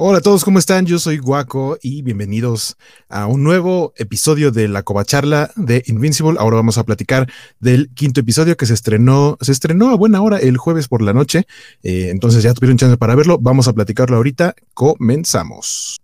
Hola a todos, ¿cómo están? Yo soy Guaco y bienvenidos a un nuevo episodio de la Covacharla de Invincible. Ahora vamos a platicar del quinto episodio que se estrenó, se estrenó a buena hora el jueves por la noche. Eh, entonces ya tuvieron chance para verlo. Vamos a platicarlo ahorita. Comenzamos.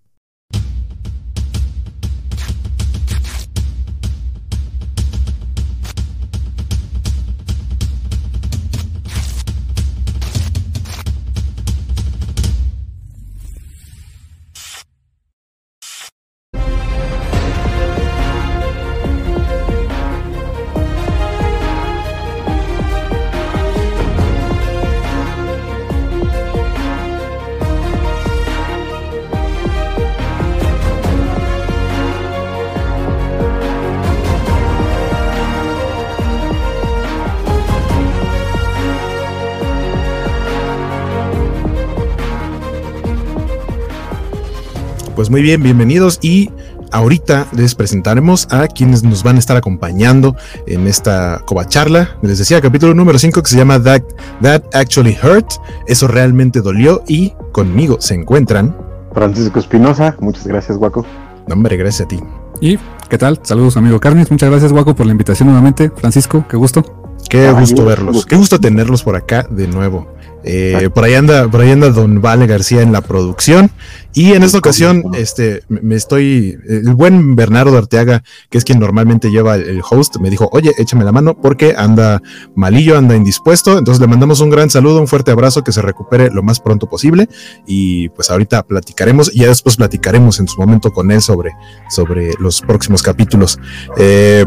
Pues muy bien, bienvenidos y ahorita les presentaremos a quienes nos van a estar acompañando en esta covacharla. Les decía, capítulo número 5 que se llama That, That Actually Hurt. Eso realmente dolió y conmigo se encuentran. Francisco Espinosa, muchas gracias, Guaco. No, hombre, gracias a ti. ¿Y qué tal? Saludos, amigo Carnes. Muchas gracias, Guaco, por la invitación nuevamente. Francisco, qué gusto. Qué gusto verlos. Qué gusto tenerlos por acá de nuevo. Eh, por ahí anda, por ahí anda Don Vale García en la producción. Y en esta ocasión, este, me estoy, el buen Bernardo Arteaga, que es quien normalmente lleva el host, me dijo, oye, échame la mano porque anda malillo, anda indispuesto. Entonces le mandamos un gran saludo, un fuerte abrazo, que se recupere lo más pronto posible. Y pues ahorita platicaremos y ya después platicaremos en su momento con él sobre, sobre los próximos capítulos. Eh,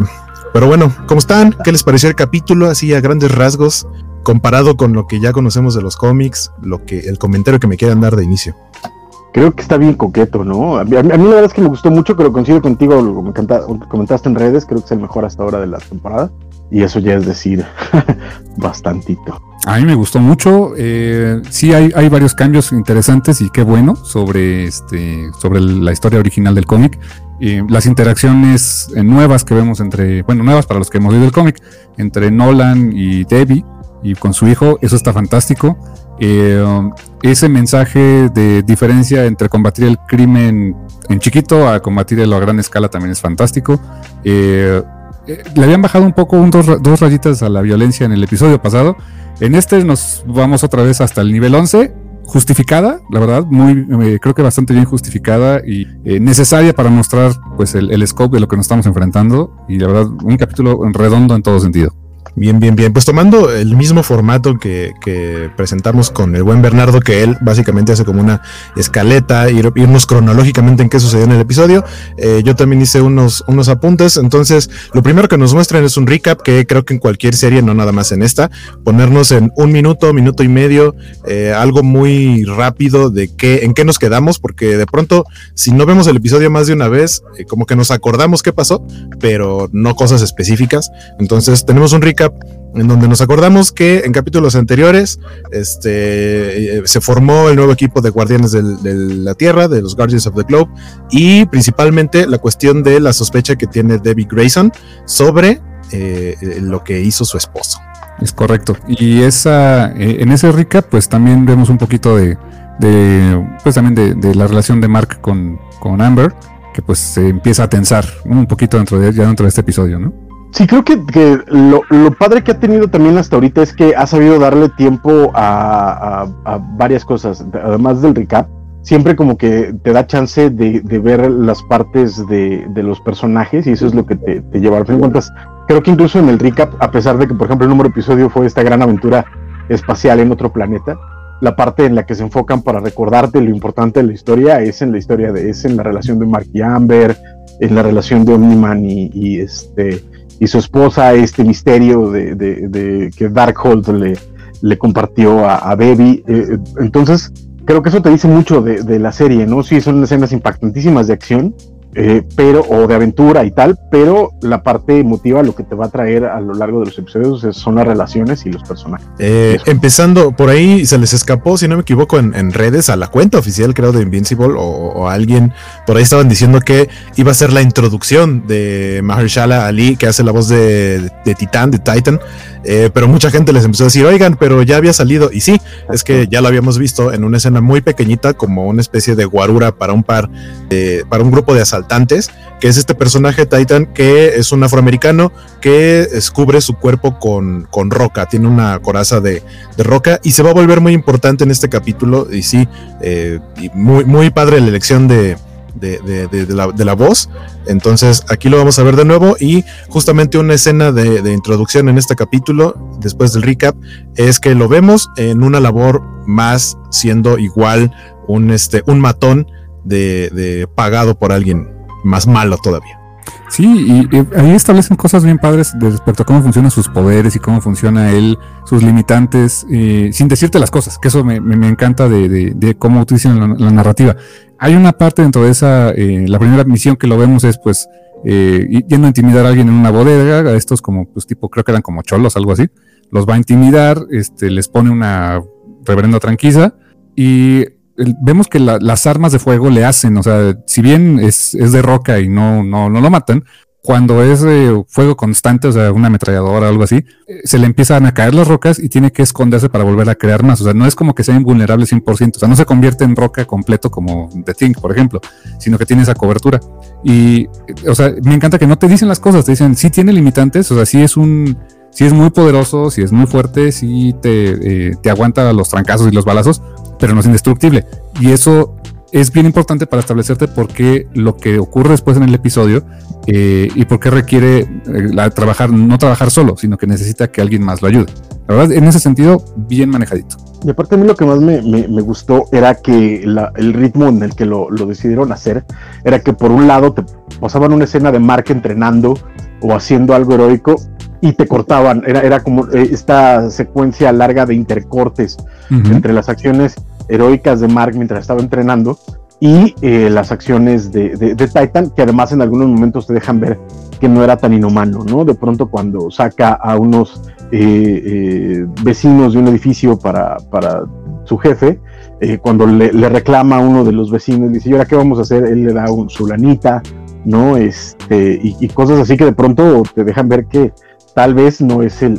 pero bueno, ¿cómo están? ¿Qué les pareció el capítulo? Así a grandes rasgos comparado con lo que ya conocemos de los cómics, lo que el comentario que me quieran dar de inicio. Creo que está bien coqueto, ¿no? A mí, la verdad es que me gustó mucho, pero coincido contigo, lo que comentaste en redes, creo que es el mejor hasta ahora de la temporada. Y eso ya es decir bastantito. A mí me gustó mucho. Eh, sí, hay, hay, varios cambios interesantes y qué bueno sobre, este, sobre la historia original del cómic. Eh, las interacciones nuevas que vemos entre, bueno, nuevas para los que hemos leído el cómic, entre Nolan y Debbie y con su hijo, eso está fantástico. Eh, ese mensaje de diferencia entre combatir el crimen en chiquito a combatirlo a gran escala también es fantástico. Eh, eh, le habían bajado un poco, un, dos, rayitas a la violencia en el episodio pasado. En este nos vamos otra vez hasta el nivel 11 justificada, la verdad, muy, creo que bastante bien justificada y necesaria para mostrar pues el, el, scope de lo que nos estamos enfrentando y la verdad un capítulo redondo en todo sentido. Bien, bien, bien. Pues tomando el mismo formato que, presentamos con el buen Bernardo, que él básicamente hace como una escaleta, ir, irnos cronológicamente en qué sucedió en el episodio. Eh, yo también hice unos, unos apuntes. Entonces, lo primero que nos muestran es un recap, que creo que en cualquier serie, no nada más en esta, ponernos en un minuto, minuto y medio, eh, algo muy rápido de qué, en qué nos quedamos, porque de pronto, si no vemos el episodio más de una vez, eh, como que nos acordamos qué pasó, pero no cosas específicas. Entonces, tenemos un recap en donde nos acordamos que en capítulos anteriores este, eh, se formó el nuevo equipo de Guardianes de la Tierra, de los Guardians of the Globe, y principalmente la cuestión de la sospecha que tiene Debbie Grayson sobre eh, lo que hizo su esposo. Es correcto. Y esa, eh, en ese recap, pues también vemos un poquito de, pues también de, la relación de Mark con, con Amber, que pues se empieza a tensar un poquito dentro de, ya dentro de este episodio, ¿no? Sí, creo que, lo, padre que ha tenido también hasta ahorita es que ha sabido darle tiempo a, varias cosas, además del recap. Siempre como que te da chance de, ver las partes de, los personajes y eso es lo que te, lleva. Al fin de cuentas, creo que incluso en el recap, a pesar de que, por ejemplo, el número episodio fue esta gran aventura espacial en otro planeta, la parte en la que se enfocan para recordarte lo importante de la historia es en la historia de, es en la relación de Mark y Amber, en la relación de Omniman y, y este y su esposa este misterio de, de, que Darkhold le, le compartió a, Baby. Eh, entonces, creo que eso te dice mucho de, de, la serie, ¿no? Sí, son escenas impactantísimas de acción, eh, pero, o de aventura y tal, pero la parte emotiva, lo que te va a traer a lo largo de los episodios son las relaciones y los personajes. Eh, empezando por ahí, se les escapó, si no me equivoco, en, redes, a la cuenta oficial, creo, de Invincible, o, alguien por ahí estaban diciendo que iba a ser la introducción de Mahershala Ali, que hace la voz de, de Titán, de Titan. Eh, pero mucha gente les empezó a decir, oigan, pero ya había salido. Y sí, es que ya lo habíamos visto en una escena muy pequeñita, como una especie de guarura para un par, para un grupo de asaltantes, que es este personaje Titan que es un afroamericano que descubre su cuerpo con, con roca, tiene una coraza de, de, roca y se va a volver muy importante en este capítulo. Y sí, eh, y muy, muy padre la elección de, de, la, voz. Entonces aquí lo vamos a ver de nuevo y justamente una escena de, introducción en este capítulo, después del recap, es que lo vemos en una labor más siendo igual un, este, un matón de, pagado por alguien más malo todavía. Sí, y, ahí establecen cosas bien padres respecto a cómo funcionan sus poderes y cómo funciona él, sus limitantes, eh, sin decirte las cosas, que eso me, encanta de, cómo utilizan la, narrativa. Hay una parte dentro de esa, eh, la primera misión que lo vemos es pues eh, yendo a intimidar a alguien en una bodega, a estos como pues tipo, creo que eran como cholos, algo así, los va a intimidar, este, les pone una reverenda tranquila y vemos que las armas de fuego le hacen, o sea, si bien es, de roca y no, no, no lo matan, cuando es de fuego constante, o sea, una ametralladora o algo así, eh, se le empiezan a caer las rocas y tiene que esconderse para volver a crear más. O sea, no es como que sea invulnerable 100%, o sea, no se convierte en roca completo como The Thing, por ejemplo, sino que tiene esa cobertura. Y, o sea, me encanta que no te dicen las cosas, te dicen, sí tiene limitantes, o sea, sí es un, sí es muy poderoso, sí es muy fuerte, sí te, eh, te aguanta los trancazos y los balazos, pero no es indestructible. Y eso es bien importante para establecerte por qué lo que ocurre después en el episodio eh, y por qué requiere eh, trabajar, no trabajar solo, sino que necesita que alguien más lo ayude. La verdad, en ese sentido, bien manejadito. Y aparte a mí lo que más me, me, gustó era que el ritmo en el que lo, lo, decidieron hacer era que por un lado te pasaban una escena de Mark entrenando o haciendo algo heroico y te cortaban. Era, era como eh, esta secuencia larga de intercortes entre las acciones heroicas de Mark mientras estaba entrenando y eh, las acciones de, de, Titan, que además en algunos momentos te dejan ver que no era tan inhumano, ¿no? De pronto cuando saca a unos eh, vecinos de un edificio para, para su jefe, cuando le, reclama a uno de los vecinos, dice, ¿y ahora qué vamos a hacer? Él le da un, su lanita, ¿no? Este, y, y, cosas así que de pronto te dejan ver que tal vez no es el,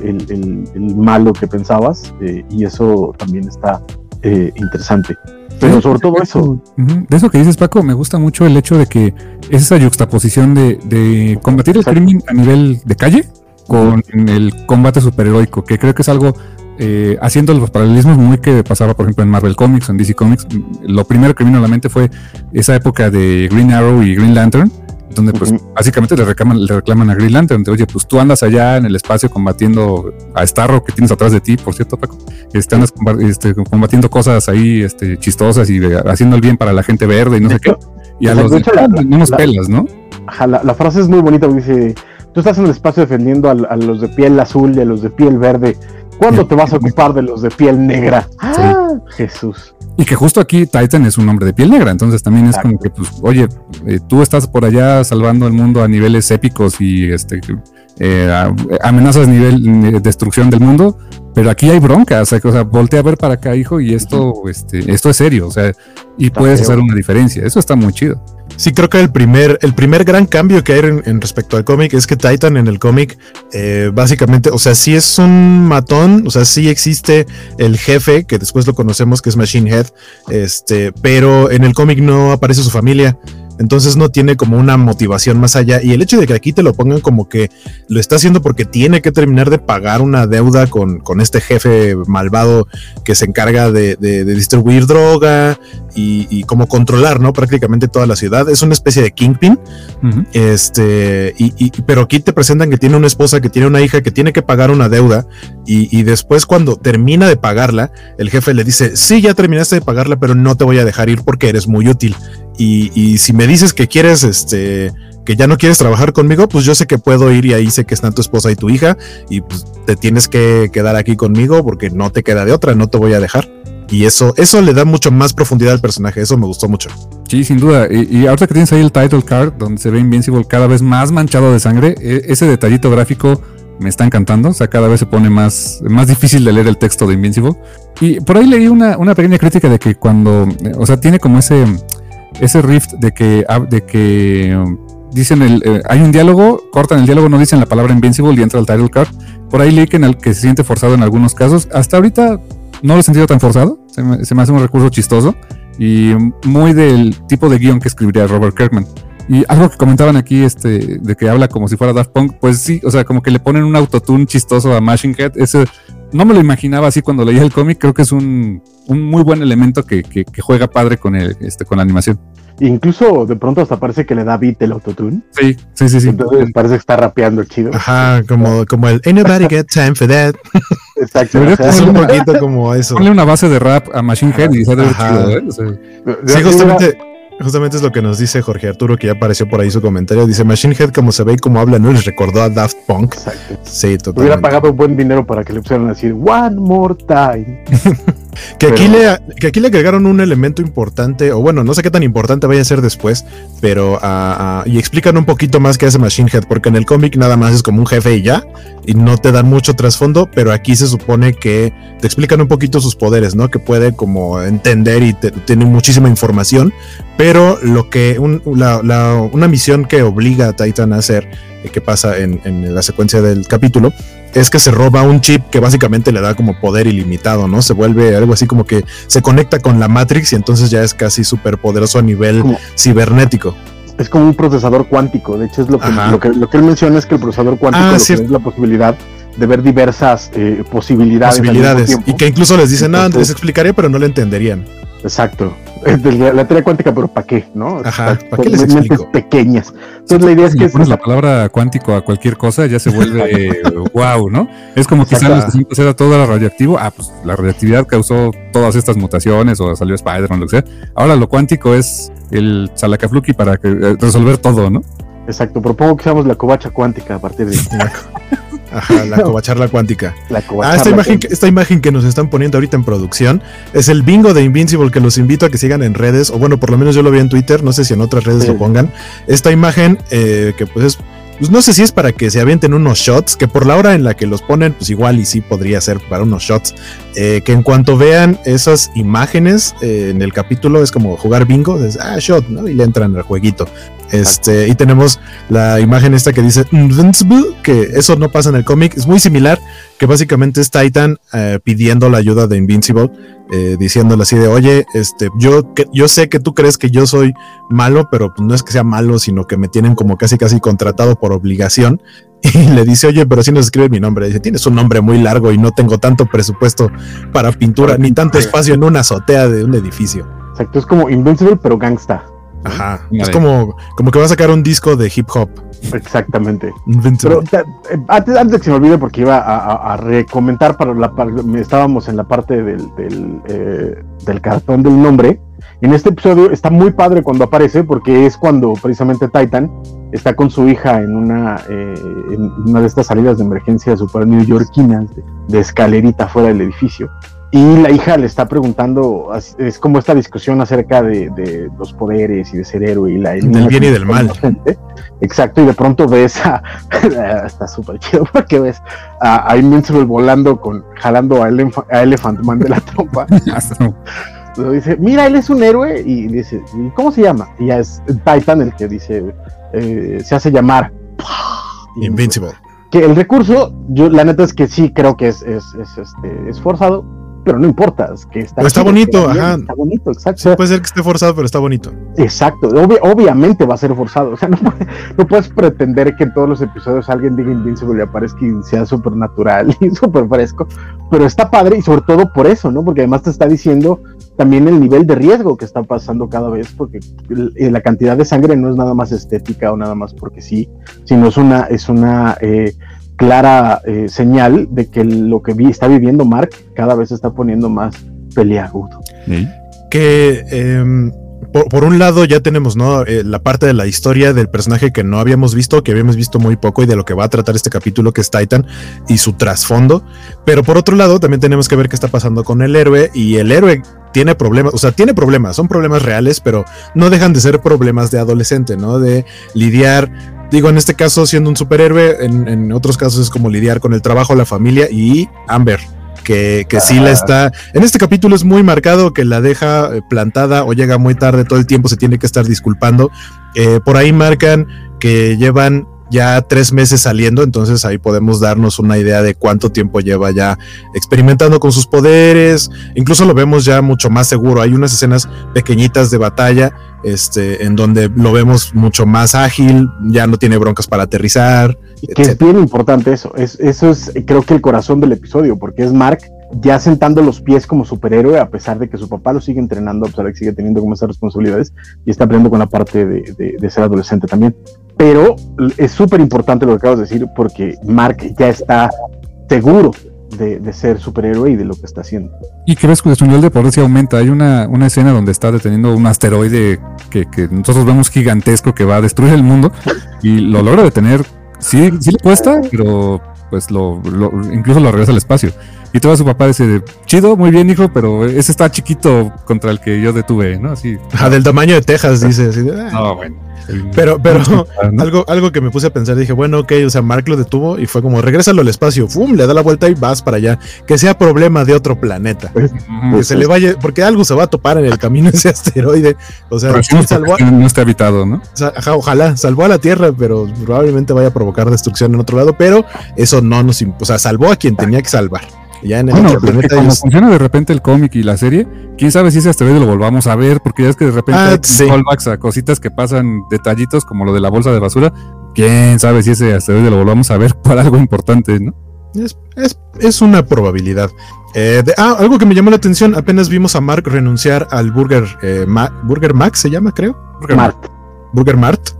malo que pensabas eh, y eso también está eh, interesante. Pero sobre todo eso. De eso que dices, Paco, me gusta mucho el hecho de que es esa juxtaposición de, combatir el crimen a nivel de calle con el combate superheroico, que creo que es algo, eh, haciendo los paralelismos muy que pasaba, por ejemplo, en Marvel Comics, en DC Comics. Lo primero que vino a la mente fue esa época de Green Arrow y Green Lantern, donde pues básicamente le reclaman, le reclaman a Green Lantern, oye, pues tú andas allá en el espacio combatiendo a Starro que tienes atrás de ti, por cierto, Paco, este, andas este, combatiendo cosas ahí este, chistosas y haciendo el bien para la gente verde y no sé qué, y a los de, no nos pelas, ¿no? Ajá, la, frase es muy bonita, dice, tú estás en el espacio defendiendo a, los de piel azul y a los de piel verde, ¿cuándo te vas a ocupar de los de piel negra? Ah, Jesús. Y que justo aquí Titan es un hombre de piel negra, entonces también es como que, pues, oye, eh, tú estás por allá salvando el mundo a niveles épicos y este eh, amenazas nivel de destrucción del mundo, pero aquí hay bronca, o sea, o sea, voltea a ver para acá, hijo, y esto, este, esto es serio, o sea, y puedes hacer una diferencia. Eso está muy chido. Sí, creo que el primer, el primer gran cambio que hay en, respecto al cómic es que Titan en el cómic, eh, básicamente, o sea, sí es un matón, o sea, sí existe el jefe, que después lo conocemos que es Machine Head, este, pero en el cómic no aparece su familia. Entonces no tiene como una motivación más allá. Y el hecho de que aquí te lo pongan como que lo está haciendo porque tiene que terminar de pagar una deuda con, con este jefe malvado que se encarga de, distribuir droga y, como controlar, ¿no? Prácticamente toda la ciudad. Es una especie de kingpin. Este, y, pero aquí te presentan que tiene una esposa, que tiene una hija, que tiene que pagar una deuda. Y, después cuando termina de pagarla, el jefe le dice, sí, ya terminaste de pagarla, pero no te voy a dejar ir porque eres muy útil. Y, si me dices que quieres, este, que ya no quieres trabajar conmigo, pues yo sé que puedo ir y ahí sé que están tu esposa y tu hija y pues te tienes que quedar aquí conmigo porque no te queda de otra, no te voy a dejar. Y eso, eso le da mucho más profundidad al personaje, eso me gustó mucho. Sí, sin duda. Y, ahora que tienes ahí el title card, donde se ve Invincible cada vez más manchado de sangre, e, ese detallito gráfico me está encantando. O sea, cada vez se pone más, más difícil de leer el texto de Invincible. Y por ahí leí una, una pequeña crítica de que cuando, o sea, tiene como ese ese rift de que, de que um, dicen el, eh, hay un diálogo, cortan el diálogo, no dicen la palabra Invincible y entra el title card. Por ahí leí que, en el, que se siente forzado en algunos casos. Hasta ahorita no lo he sentido tan forzado. Se me, se me hace un recurso chistoso y muy del tipo de guion que escribiría Robert Kirkman. Y algo que comentaban aquí, este, de que habla como si fuera Daft Punk, pues sí, o sea, como que le ponen un autotune chistoso a Machine Head. Ese, no me lo imaginaba así cuando leía el cómic, creo que es un, un muy buen elemento que, que, que, juega padre con, el, este, con la animación. Incluso de pronto hasta parece que le da beat el autotune. Sí, sí, sí, sí. Entonces parece que está rapeando chido. Ajá, como, como el Ain't nobody got time for that. Exacto. O sea, es un poquito como eso. Ponle una base de rap a Machine Head y sale chido, ¿eh? O sea, sí, justamente. Justamente es lo que nos dice Jorge Arturo, que ya apareció por ahí su comentario. Dice: Machine Head, como se ve y como habla, ¿no les recordó a Daft Punk? Exacto. Sí, totalmente. Hubiera pagado buen dinero para que le pusieran a decir One more time. que, aquí le, que aquí le agregaron un elemento importante, o bueno, no sé qué tan importante vaya a ser después, pero uh, uh, y explican un poquito más qué hace Machine Head, porque en el cómic nada más es como un jefe y ya, y no te dan mucho trasfondo, pero aquí se supone que te explican un poquito sus poderes, ¿no? Que puede como entender y te, tiene muchísima información, pero lo que un, la, la, una misión que obliga a Titan a hacer, eh, que pasa en, en, la secuencia del capítulo, es que se roba un chip que básicamente le da como poder ilimitado, ¿no? Se vuelve algo así como que se conecta con la Matrix y entonces ya es casi súper poderoso a nivel como, cibernético. Es como un procesador cuántico, de hecho es lo que, lo que, lo que él menciona es que el procesador cuántico Ah, lo cierto. que es la posibilidad de ver diversas eh, posibilidades. Posibilidades. Y que incluso les dicen, no, Entonces- les explicaría, pero no le entenderían. Exacto. La, la teoría cuántica, pero ¿para qué? ¿no? Ajá, ¿para qué les explico? pequeñas. Entonces la idea es si que es pones la palabra cuántico a cualquier cosa, ya se vuelve wow, ¿no? Es como quizá en los Exacto. 60 era todo radioactivo. Ah, pues la radioactividad causó todas estas mutaciones o salió Spider-Man, lo que sea. Ahora lo cuántico es el salacafluki para que, eh, resolver todo, ¿no? Exacto, propongo que usamos la covacha cuántica a partir de Ajá, la covacharla cuántica. la covacha. Ah, esta imagen, que- esta imagen que nos están poniendo ahorita en producción es el bingo de Invincible que los invito a que sigan en redes, o bueno, por lo menos yo lo vi en Twitter, no sé si en otras redes Sí. lo pongan. Esta imagen eh, que pues es, pues no sé si es para que se avienten unos shots, que por la hora en la que los ponen, pues igual y sí podría ser para unos shots, eh, que en cuanto vean esas imágenes eh, en el capítulo es como jugar bingo, es, ah, shot, ¿no? Y le entran al jueguito. Este, y tenemos la imagen esta que dice Invincible, que eso no pasa en el cómic, es muy similar, que básicamente es Titan eh, pidiendo la ayuda de Invincible, eh, diciéndole así de, oye, este, yo, que, yo sé que tú crees que yo soy malo, pero pues, no es que sea malo, sino que me tienen como casi casi contratado por obligación. Y le dice, oye, pero si nos escribe mi nombre. Dice, tienes un nombre muy largo y no tengo tanto presupuesto para pintura, ni tanto espacio en una azotea de un edificio. Exacto, es como Invincible, pero gangsta. Ajá. Una Es de- como, como que va a sacar un disco de hip hop. Exactamente. Pero eh, antes, antes de que se me olvide, porque iba a, a- a recomentar para la estábamos en la parte del, del, eh, del cartón del nombre. En este episodio está muy padre cuando aparece, porque es cuando precisamente Titan está con su hija en una, eh, en una de estas salidas de emergencia super neoyorquinas de, de escalerita fuera del edificio. Y la hija le está preguntando, es como esta discusión acerca de, de los poderes y de ser héroe y la el Del bien y del mal. inocente. Exacto, y de pronto ves a. está súper chido porque ves a, a Invincible volando con. jalando a, Elef- a Elephant Man de la trompa. Luego dice, mira, él es un héroe. Y dice, ¿y cómo se llama? Y ya es Titan el que dice, eh, se hace llamar. Invincible. Que el recurso, yo la neta es que sí creo que es, es, es, este, es forzado, pero no importa. Es que está, Pero está chido, bonito, bien, ajá. Está bonito, exacto. Puede ser que esté forzado, pero está bonito. Exacto, obvi- obviamente va a ser forzado. O sea, no, puede- no puedes pretender que en todos los episodios alguien diga Invincible y aparezca y sea súper natural y súper fresco. Pero está padre y sobre todo por eso, ¿no? Porque además te está diciendo también el nivel de riesgo que está pasando cada vez, porque eh, la cantidad de sangre no es nada más estética o nada más porque sí, sino es una, es una eh, clara eh, señal de que lo que vi, está viviendo Mark cada vez se está poniendo más peliagudo. que em, por, por un lado ya tenemos ¿no? Eh, la parte de la historia del personaje que no habíamos visto, que habíamos visto muy poco y de lo que va a tratar este capítulo que es Titan y su trasfondo, pero por otro lado también tenemos que ver qué está pasando con el héroe y el héroe tiene problemas, o sea, tiene problemas, son problemas reales, pero no dejan de ser problemas de adolescente, ¿no? De lidiar, digo, en este caso siendo un superhéroe, en, en otros casos es como lidiar con el trabajo, la familia y Amber, que, que sí la está. En este capítulo es muy marcado que la deja eh, plantada o llega muy tarde, todo el tiempo se tiene que estar disculpando. Eh, por ahí marcan que llevan ya tres meses saliendo, entonces ahí podemos darnos una idea de cuánto tiempo lleva ya experimentando con sus poderes, incluso lo vemos ya mucho más seguro, hay unas escenas pequeñitas de batalla, este, en donde lo vemos mucho más ágil, ya no tiene broncas para aterrizar. Que es bien importante eso, es, eso es creo que el corazón del episodio, porque es Mark ya sentando los pies como superhéroe, a pesar de que su papá lo sigue entrenando, a pesar de que sigue teniendo como esas responsabilidades, y está aprendiendo con la parte de, ser adolescente también. Pero es súper importante lo que acabas de decir, porque Mark ya está seguro de, ser superhéroe y de lo que está haciendo. Y que ves que su nivel de poder se aumenta. Hay una, una escena donde está deteniendo un asteroide que, que, nosotros vemos gigantesco que va a destruir el mundo y lo logra detener. Sí, sí le cuesta, pero pues lo, incluso lo regresa al espacio. Y todo su papá dice, chido, muy bien, hijo, pero ese está chiquito contra el que yo detuve, ¿no? Así. Ah, del tamaño de Texas, dice. Así ah". bueno. Pero, pero algo, algo que me puse a pensar, dije, bueno, ok, o sea, Mark lo detuvo y fue como, regrésalo al espacio, ¡fum! Le da la vuelta y vas para allá. Que sea problema de otro planeta. Pues, que se le vaya, porque algo se va a topar en el camino ese asteroide. O sea, no está habitado, ¿no? ojalá, salvó a la Tierra, pero probablemente vaya a provocar destrucción en otro lado, pero eso no nos, o sea, salvó a quien tenía que salvar. Ya en el bueno, como funciona de repente el cómic y la serie, quién sabe si ese asteroide lo volvamos a ver, porque ya es que de repente ah, hay callbacks a cositas que pasan, detallitos como lo de la bolsa de basura. Quién sabe si ese asteroide lo volvamos a ver para algo importante, ¿no? Es, una probabilidad. Eh, ah, algo que me llamó la atención, apenas vimos a Mark renunciar al Burger, eh, Burger Max, se llama, creo. Burger Mart. Burger Mart.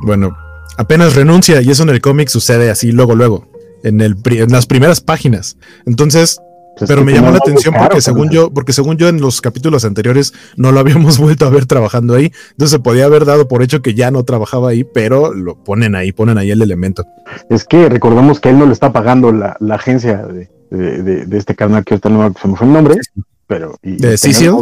Bueno, apenas renuncia y eso en el cómic sucede así luego, luego en, el, en las primeras páginas. Entonces, pues pero me llamó la atención porque según yo, porque según yo en los capítulos anteriores no lo habíamos vuelto a ver trabajando ahí, entonces se podía haber dado por hecho que ya no trabajaba ahí, pero lo ponen ahí, ponen ahí el elemento. Es que recordamos que él no le está pagando la, agencia de, de, este canal que ahorita no se me fue el nombre, pero de Cecil,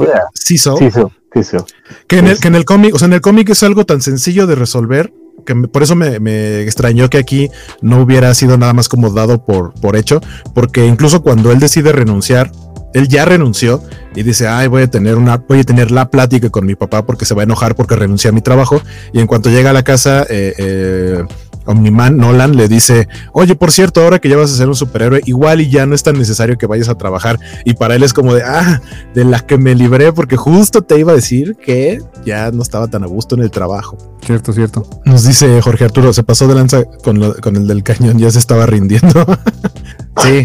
Que en el que en el cómic, o sea, en el cómic es algo tan sencillo de resolver que por eso me, extrañó que aquí no hubiera sido nada más como dado por, por hecho, porque incluso cuando él decide renunciar, él ya renunció y dice, ay, voy a tener una, voy a tener la plática con mi papá porque se va a enojar porque renuncié a mi trabajo. Y en cuanto llega a la casa, eh, eh, Omniman Nolan le dice, oye, por cierto, ahora que ya vas a ser un superhéroe, igual y ya no es tan necesario que vayas a trabajar. Y para él es como de, ah, de la que me libré, porque justo te iba a decir que ya no estaba tan a gusto en el trabajo. Cierto, cierto. Nos dice Jorge Arturo, se pasó de lanza con, con el del cañón, ya se estaba rindiendo. sí.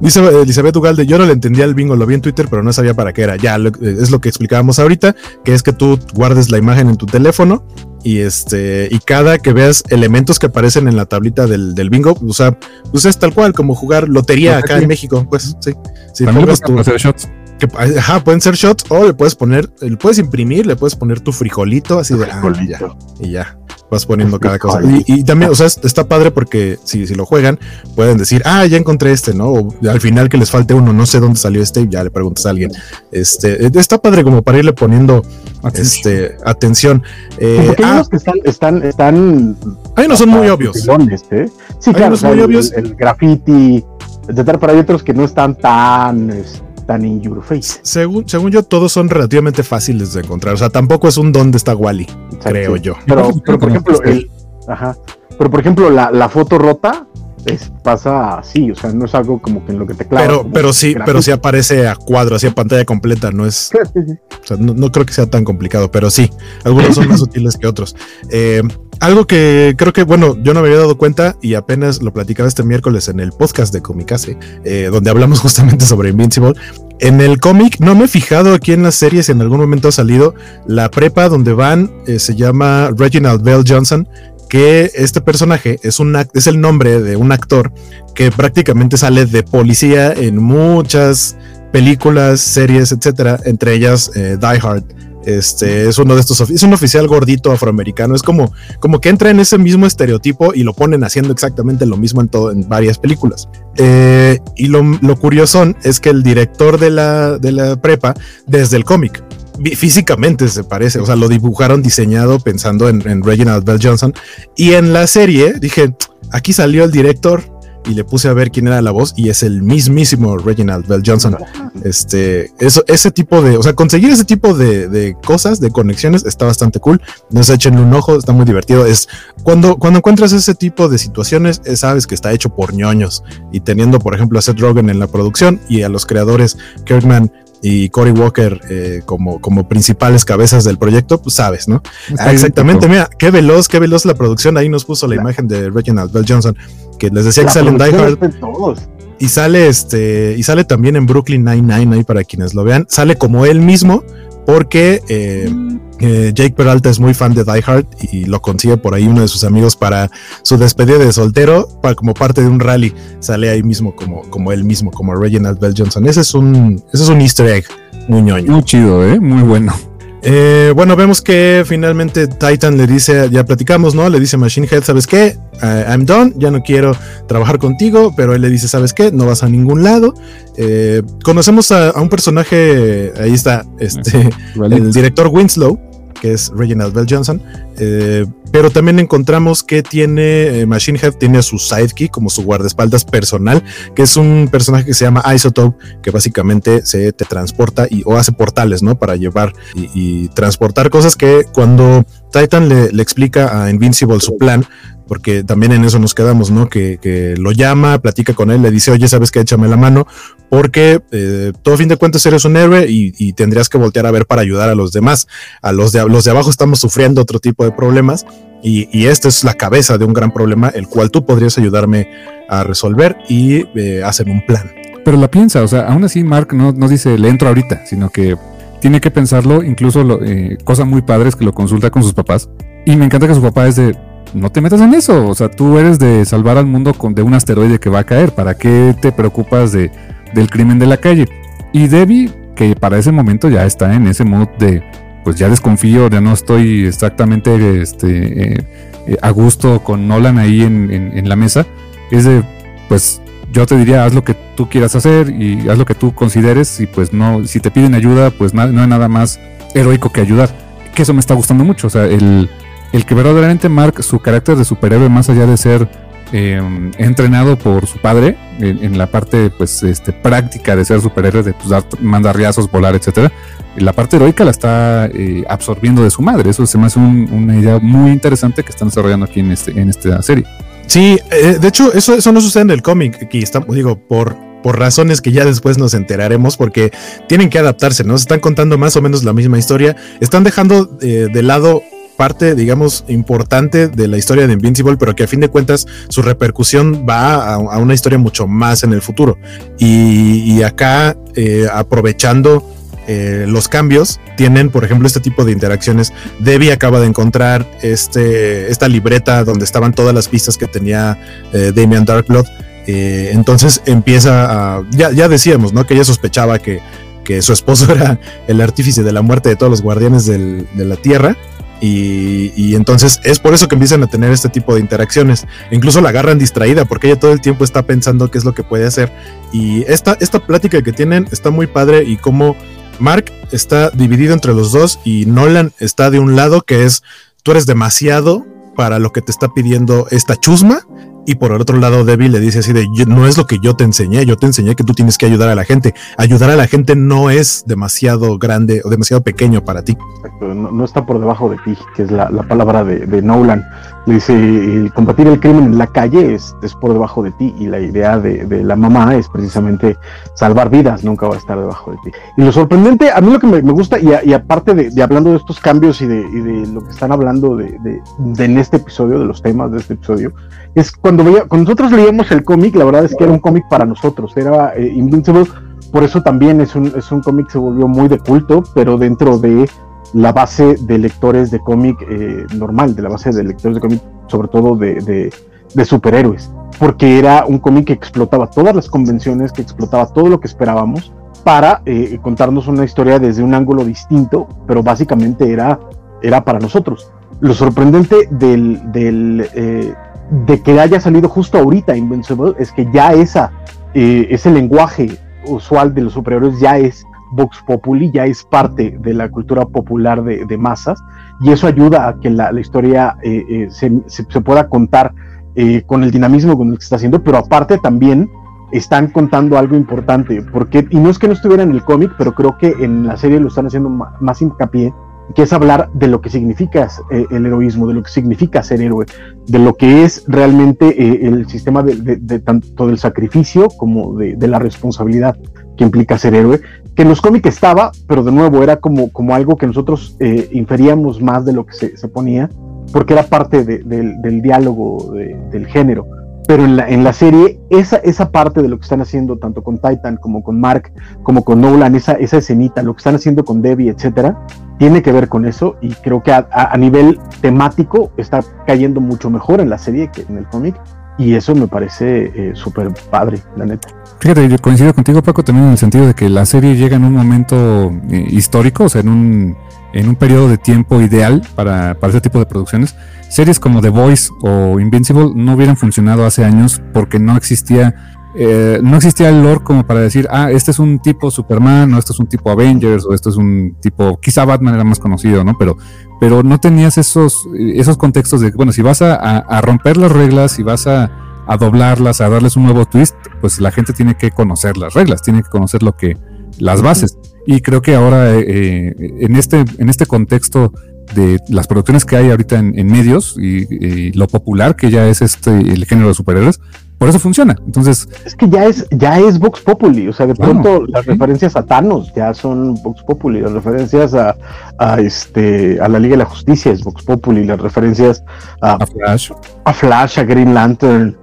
Dice Elizabeth Ugalde, yo no le entendía el bingo, lo vi en Twitter, pero no sabía para qué era. Ya, es lo que explicábamos ahorita, que es que tú guardes la imagen en tu teléfono y este y cada que veas elementos que aparecen en la tablita del, bingo, o sea, pues es tal cual como jugar lotería acá en México, pues sí. Si pongas tu, hacer shots. Que, ajá, pueden ser shots o le puedes poner, le puedes imprimir, le puedes poner tu frijolito así de ah, y ya vas poniendo cada cosa. Y, también, o sea, está padre porque si, si lo juegan, pueden decir, ah, ya encontré este, ¿no? O al final que les falte uno, no sé dónde salió este, y ya le preguntas a alguien. Este, está padre como para irle poniendo atención. este, atención. Eh, porque hay ah, unos que están, están, están. Hay unos son muy obvios. ¿eh? Sí, claro, muy obvios. El, graffiti, etcétera, pero hay otros que no están tan. Este, tan in your face. Según, según yo, todos son relativamente fáciles de encontrar. O sea, tampoco es un dónde está Wally, creo yo. Pero, pero por ejemplo, el, ajá. Pero por ejemplo, la, la foto rota es, pasa así, o sea, no es algo como que en lo que te clava. Pero, pero sí, pero sí aparece a cuadro, así a pantalla completa, no es. O sea, no, creo que sea tan complicado, pero sí, algunos son más útiles que otros. Eh, algo que creo que, bueno, yo no me había dado cuenta y apenas lo platicaba este miércoles en el podcast de Comicase, eh, donde hablamos justamente sobre Invincible. En el cómic, no me he fijado aquí en las series, en algún momento ha salido la prepa donde van, eh, se llama Reginald Bell Johnson, que este personaje es, es el nombre de un actor que prácticamente sale de policía en muchas películas, series, etcétera, entre ellas eh, Die Hard. Este es uno de estos, es un oficial gordito afroamericano. Es como, como que entra en ese mismo estereotipo y lo ponen haciendo exactamente lo mismo en todo, en varias películas. Eh, y lo, lo curioso es que el director de la, de la prepa, desde el cómic, físicamente se parece, o sea, lo dibujaron diseñado pensando en, Reginald Bell Johnson. Y en la serie dije, aquí salió el director, y le puse a ver quién era la voz y es el mismísimo Reginald Bell Johnson. Este, eso, ese tipo de, o sea, conseguir ese tipo de, de cosas, de conexiones, está bastante cool. Nos echen un ojo, está muy divertido. Es cuando, cuando encuentras ese tipo de situaciones, sabes que está hecho por ñoños y teniendo, por ejemplo, a Seth Rogen en la producción y a los creadores Kirkman y Cory Walker eh, como, como principales cabezas del proyecto, pues sabes, ¿no? Ah, exactamente, mira, qué veloz, qué veloz la producción. Ahí nos puso la, imagen de Reginald Bell Johnson, que les decía que sale en Die Hard. Y sale este, y sale también en Brooklyn Nine-Nine, ahí para quienes lo vean. Sale como él mismo, porque eh, eh, Jake Peralta es muy fan de Die Hard y lo consigue por ahí uno de sus amigos para su despedida de soltero, para, como parte de un rally. Sale ahí mismo como, como él mismo, como Reginald Bell Johnson. Ese es un, ese es un easter egg muy ñoño. Muy chido, ¿eh? Muy bueno. Eh, bueno, vemos que finalmente Titan le dice, ya platicamos, ¿no? Le dice Machine Head, ¿sabes qué? Uh, I'm done, ya no quiero trabajar contigo, pero él le dice, ¿sabes qué? No vas a ningún lado. Eh, conocemos a, a, un personaje, ahí está, este, el director Winslow, que es Reginald Bell Johnson. Eh, pero también encontramos que tiene eh, Machine Head, tiene su sidekick como su guardaespaldas personal, que es un personaje que se llama Isotope, que básicamente se te transporta y o hace portales, ¿no? Para llevar y, transportar cosas que cuando Titan le, explica a Invincible su plan, porque también en eso nos quedamos, ¿no? Que, que lo llama, platica con él, le dice, oye, ¿sabes qué? Échame la mano, porque eh, todo fin de cuentas eres un héroe y, y, tendrías que voltear a ver para ayudar a los demás. A los de, los de abajo estamos sufriendo otro tipo de problemas y, esta es la cabeza de un gran problema, el cual tú podrías ayudarme a resolver y eh, hacen un plan. Pero la piensa, o sea, aún así Mark no, no dice, le entro ahorita, sino que tiene que pensarlo, incluso lo, eh, cosa muy padre es que lo consulta con sus papás. Y me encanta que su papá es de, no te metas en eso. O sea, tú eres de salvar al mundo con, de un asteroide que va a caer. ¿Para qué te preocupas de, del crimen de la calle? Y Debbie, que para ese momento ya está en ese mood de, pues ya desconfío, ya no estoy exactamente este, eh, eh, a gusto con Nolan ahí en, en, la mesa, es de, pues yo te diría, haz lo que tú quieras hacer y haz lo que tú consideres y pues no, si te piden ayuda, pues no, no hay nada más heroico que ayudar. Que eso me está gustando mucho, o sea, el el que verdaderamente Mark su carácter de superhéroe más allá de ser eh, entrenado por su padre en, la parte pues este práctica de ser superhéroe de pues, dar volar etcétera la parte heroica la está eh, absorbiendo de su madre eso se me hace un, una idea muy interesante que están desarrollando aquí en este esta serie sí eh, de hecho eso no sucede en el cómic aquí estamos digo por por razones que ya después nos enteraremos, porque tienen que adaptarse, ¿no? Se están contando más o menos la misma historia, están dejando eh, de lado parte, digamos, importante de la historia de Invincible, pero que a fin de cuentas su repercusión va a, una historia mucho más en el futuro. Y, acá, eh, aprovechando eh, los cambios, tienen, por ejemplo, este tipo de interacciones. Debbie acaba de encontrar este, esta libreta donde estaban todas las pistas que tenía eh, Damian Darkblood. Eh, entonces empieza a. Ya, decíamos, ¿no? Que ella sospechaba que, su esposo era el artífice de la muerte de todos los guardianes de la Tierra. Y, entonces es por eso que empiezan a tener este tipo de interacciones. Incluso la agarran distraída porque ella todo el tiempo está pensando qué es lo que puede hacer. Y esta, esta plática que tienen está muy padre y como Mark está dividido entre los dos y Nolan está de un lado que es tú eres demasiado para lo que te está pidiendo esta chusma y por el otro lado, Debbie le dice así de, no es lo que yo te enseñé, yo te enseñé que tú tienes que ayudar a la gente. Ayudar a la gente no es demasiado grande o demasiado pequeño para ti. No, está por debajo de ti, que es la, la palabra de, de, Nolan. Dice, combatir el crimen en la calle es, es por debajo de ti y la idea de, de, la mamá es precisamente salvar vidas, nunca va a estar debajo de ti. Y lo sorprendente, a mí lo que me, me gusta, y, y aparte de, hablando de estos cambios y de, de lo que están hablando de, en este episodio, de los temas de este episodio, es cuando, veía, cuando nosotros leíamos el cómic, la verdad es que era un cómic para nosotros, era eh, Invincible, por eso también es un, es un cómic que se volvió muy de culto, pero dentro de la base de lectores de cómic eh, normal, de la base de lectores de cómic, sobre todo de, de, superhéroes, porque era un cómic que explotaba todas las convenciones, que explotaba todo lo que esperábamos para eh, contarnos una historia desde un ángulo distinto, pero básicamente era, era para nosotros. Lo sorprendente del, del eh, de que haya salido justo ahorita Invincible es que ya esa, ese lenguaje usual de los superhéroes ya es Vox Populi, ya es parte de la cultura popular de, de masas, y eso ayuda a que la, la historia eh, eh, se, se, se, pueda contar eh, con el dinamismo con el que está haciendo, pero aparte también están contando algo importante, porque, y no es que no estuviera en el cómic, pero creo que en la serie lo están haciendo más, hincapié, que es hablar de lo que significa eh, el heroísmo, de lo que significa ser héroe, de lo que es realmente eh, el sistema de, tanto del sacrificio como de, la responsabilidad que implica ser héroe, que en los cómics estaba, pero de nuevo era como, como algo que nosotros eh, inferíamos más de lo que se, ponía, porque era parte del diálogo del género. Pero en la, en la serie, esa, esa parte de lo que están haciendo, tanto con Titan como con Mark, como con Nolan, esa, esa escenita, lo que están haciendo con Debbie, etcétera, tiene que ver con eso y creo que a, nivel temático está cayendo mucho mejor en la serie que en el cómic y eso me parece eh, súper padre, la neta. Fíjate, yo coincido contigo, Paco, también en el sentido de que la serie llega en un momento eh, histórico, o sea, en un, en un periodo de tiempo ideal para, para ese tipo de producciones series como The Voice o Invincible no hubieran funcionado hace años porque no existía eh, no existía el lore como para decir, ah, este es un tipo Superman, o este es un tipo Avengers, o este es un tipo, quizá Batman era más conocido, ¿no? Pero, pero no tenías esos, esos contextos de, bueno, si vas a, romper las reglas, si vas a, doblarlas, a darles un nuevo twist, pues la gente tiene que conocer las reglas, tiene que conocer lo que, las bases. Y creo que ahora, eh, eh, en, este, en este contexto de las producciones que hay ahorita en, medios y, lo popular que ya es este el género de superhéroes, por eso funciona. Entonces. Es que ya es, ya es Vox Populi. O sea, de pronto las referencias a Thanos ya son Vox Populi. Las referencias a, este a la Liga de la Justicia es Vox Populi. Las referencias a, Flash. A Flash, a Green Lantern.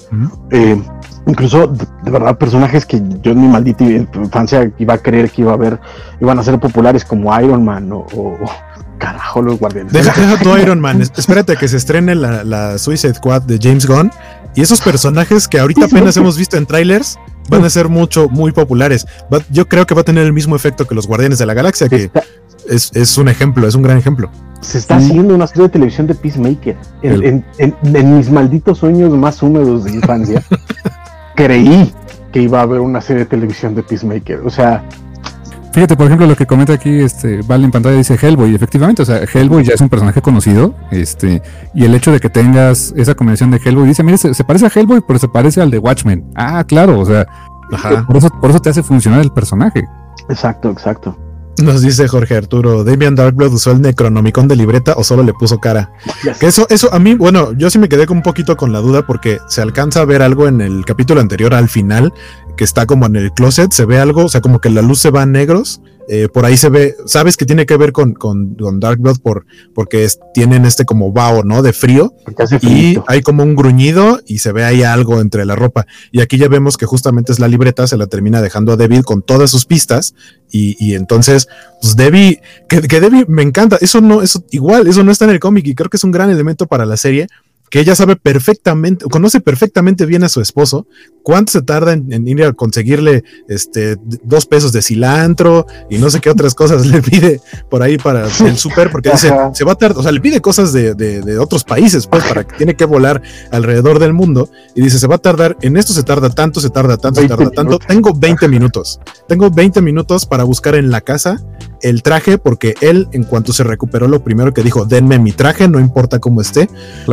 Eh, incluso de, verdad personajes que yo en mi maldita infancia iba a creer que iba a ver, iban a ser populares como Iron Man o carajo los guardianes. Deja, deja tu Iron Man. Espérate que se estrene la, Suicide Squad de James Gunn. Y esos personajes que ahorita apenas hemos visto en trailers van a ser mucho, muy populares. yo creo que va a tener el mismo efecto que los Guardianes de la Galaxia, que es, un ejemplo, es un gran ejemplo. Se está haciendo una serie de televisión de Peacemaker. En, mis malditos sueños más húmedos de infancia, creí que iba a haber una serie de televisión de Peacemaker. O sea, Fíjate, por ejemplo, lo que comenta aquí, este, Vale en pantalla dice Hellboy. Efectivamente, o sea, Hellboy ya es un personaje conocido, este, y el hecho de que tengas esa combinación de Hellboy, dice, mire, se, parece a Hellboy, pero se parece al de Watchmen. Ah, claro, o sea, Por, eso, por eso te hace funcionar el personaje. Exacto, exacto. Nos dice Jorge Arturo, Damian Darkblood usó el Necronomicon de libreta o solo le puso cara. Que eso, eso a mí, bueno, yo sí me quedé con un poquito con la duda porque se alcanza a ver algo en el capítulo anterior al final que está como en el closet, se ve algo, o sea, como que la luz se va a negros. Eh, por ahí se ve, sabes que tiene que ver con, con, Dark Blood por, porque tienen este como vaho, ¿no? De frío. Y hay como un gruñido y se ve ahí algo entre la ropa. Y aquí ya vemos que justamente es la libreta, se la termina dejando a David con todas sus pistas. Y, entonces, pues Debbie, que, que Debbie me encanta, eso no, eso igual, eso no está en el cómic y creo que es un gran elemento para la serie que ella sabe perfectamente, conoce perfectamente bien a su esposo, cuánto se tarda en, ir a conseguirle este dos pesos de cilantro y no sé qué otras cosas le pide por ahí para el súper, porque dice, se va a tardar, o sea, le pide cosas de, de, otros países, pues, para que tiene que volar alrededor del mundo, y dice, se va a tardar, en esto se tarda tanto, se tarda tanto, se tarda tanto, tengo 20 minutos, tengo 20 minutos para buscar en la casa el traje, porque él, en cuanto se recuperó, lo primero que dijo, denme mi traje, no importa cómo esté,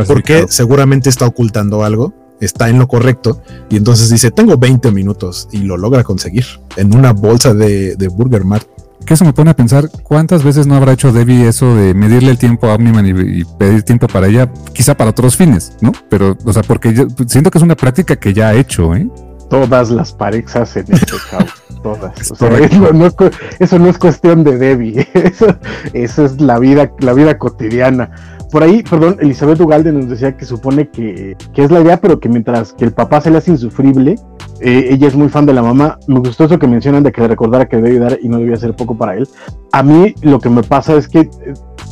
porque seguramente está ocultando algo, está en lo correcto, y entonces dice, tengo 20 minutos, y lo logra conseguir en una bolsa de, Burger Mart. Que eso me pone a pensar cuántas veces no habrá hecho Debbie eso de medirle el tiempo a Omniman y, pedir tiempo para ella, quizá para otros fines, ¿no? Pero, o sea, porque yo siento que es una práctica que ya ha hecho, ¿eh? Todas las parejas en este chavo, todas. eso, no es, cuestión de Debbie, eso, es la vida, la vida cotidiana. Por ahí, perdón, Elizabeth Ugalde nos decía que supone que, es la idea, pero que mientras que el papá se le hace insufrible, eh, ella es muy fan de la mamá. Me gustó eso que mencionan de que le recordara que debe dar y no debía ser poco para él. A mí lo que me pasa es que eh,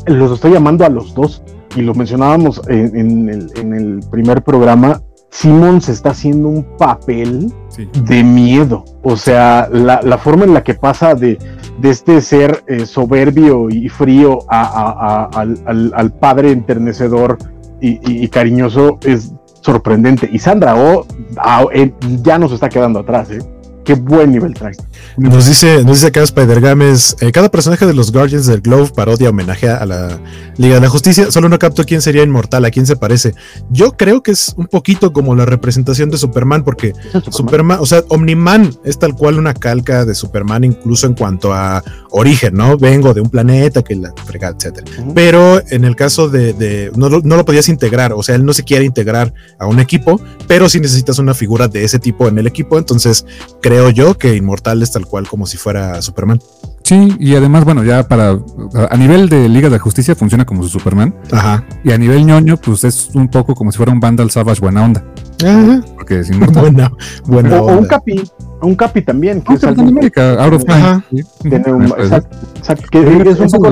los estoy llamando a los dos y lo mencionábamos en, el, en el primer programa se está haciendo un papel de miedo. O sea, la, forma en la que pasa de, de este ser eh, soberbio y frío al, padre enternecedor y, cariñoso es sorprendente. Y Sandra O oh, ya nos está quedando atrás. ¿eh? Qué buen nivel trae. Nos dice, nos dice acá Spider Games, eh, cada personaje de los Guardians del Globe parodia homenaje a la Liga de la Justicia. Solo no capto quién sería inmortal, a quién se parece. Yo creo que es un poquito como la representación de Superman, porque Superman? Superman, o sea, Omniman es tal cual una calca de Superman, incluso en cuanto a origen, ¿no? Vengo de un planeta que la frega, etcétera. Pero en el caso de, no, no, lo podías integrar, o sea, él no se quiere integrar a un equipo, pero si necesitas una figura de ese tipo en el equipo, entonces creo yo que Inmortal es tal cual como si fuera Superman. Sí, y además, bueno, ya para. A nivel de Liga de Justicia funciona como su Superman. Ajá. Y a nivel ñoño, pues es un poco como si fuera un Vandal Savage buena onda. Ajá. Porque es buena, buena o, un Capi. Un Capi también. Que es América, Out of Time. Tiene un, exacto, que es un poco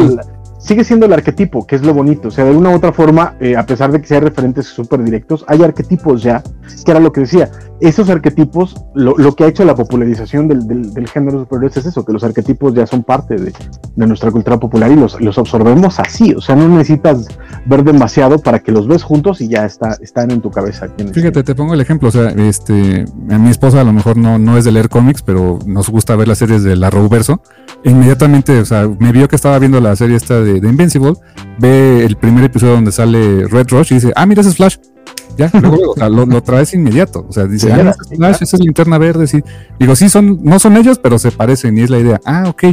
sigue siendo el arquetipo, que es lo bonito. O sea, de una u otra forma, eh, a pesar de que sea referentes súper directos, hay arquetipos ya, que era lo que decía. Esos arquetipos, lo, que ha hecho la popularización del, del, género superior es eso, que los arquetipos ya son parte de, nuestra cultura popular y los, los, absorbemos así. O sea, no necesitas ver demasiado para que los ves juntos y ya está, están en tu cabeza. Fíjate, te pongo el ejemplo. O sea, este, a mi esposa a lo mejor no, no es de leer cómics, pero nos gusta ver las series de la Verso. Inmediatamente, o sea, me vio que estaba viendo la serie esta de de, Invincible, ve el primer episodio donde sale Red Rush y dice, ah, mira, ese es Flash. Ya, luego, lo, traes inmediato. O sea, dice, ah, ese es Flash, esa es linterna verde. Sí. Digo, sí, son, no son ellos, pero se parecen y es la idea. Ah, ok.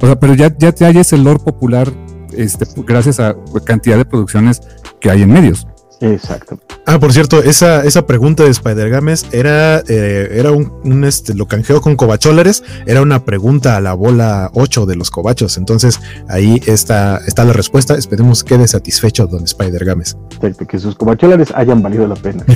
O sea, pero ya, ya, ya es el lore popular este, gracias a cantidad de producciones que hay en medios. Exacto. Ah, por cierto, esa, esa pregunta de Spider Games era, eh, era un, este, lo canjeó con cobacholares, era una pregunta a la bola 8 de los cobachos. Entonces, ahí está, está la respuesta. Esperemos quede satisfecho don Spider Games. Exacto, que sus cobacholares hayan valido la pena.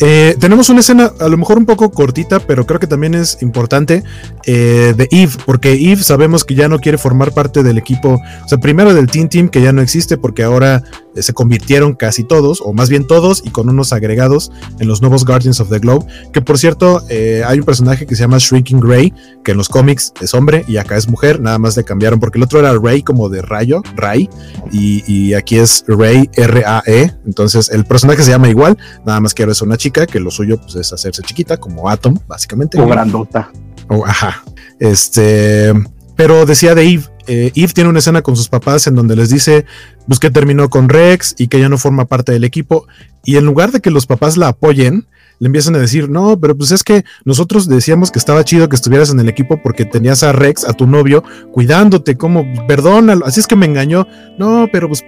Eh, tenemos una escena a lo mejor un poco cortita, pero creo que también es importante eh, de Eve, porque Eve sabemos que ya no quiere formar parte del equipo, o sea, primero del Team Team que ya no existe porque ahora se convirtieron casi todos, o más bien todos, y con unos agregados en los nuevos Guardians of the Globe. Que por cierto, eh, hay un personaje que se llama Shrinking Ray, que en los cómics es hombre y acá es mujer, nada más le cambiaron, porque el otro era Ray como de rayo, Ray, y, aquí es Ray R-A-E. Entonces el personaje se llama igual, nada más que ahora es una chica, que lo suyo pues, es hacerse chiquita, como Atom, básicamente. O grandota. O, ajá. Este. Pero decía de Eve, eh, Eve tiene una escena con sus papás en donde les dice pues, que terminó con Rex y que ya no forma parte del equipo. Y en lugar de que los papás la apoyen, le empiezan a decir, no, pero pues es que nosotros decíamos que estaba chido que estuvieras en el equipo porque tenías a Rex, a tu novio, cuidándote, como, perdónalo, así es que me engañó, no, pero pues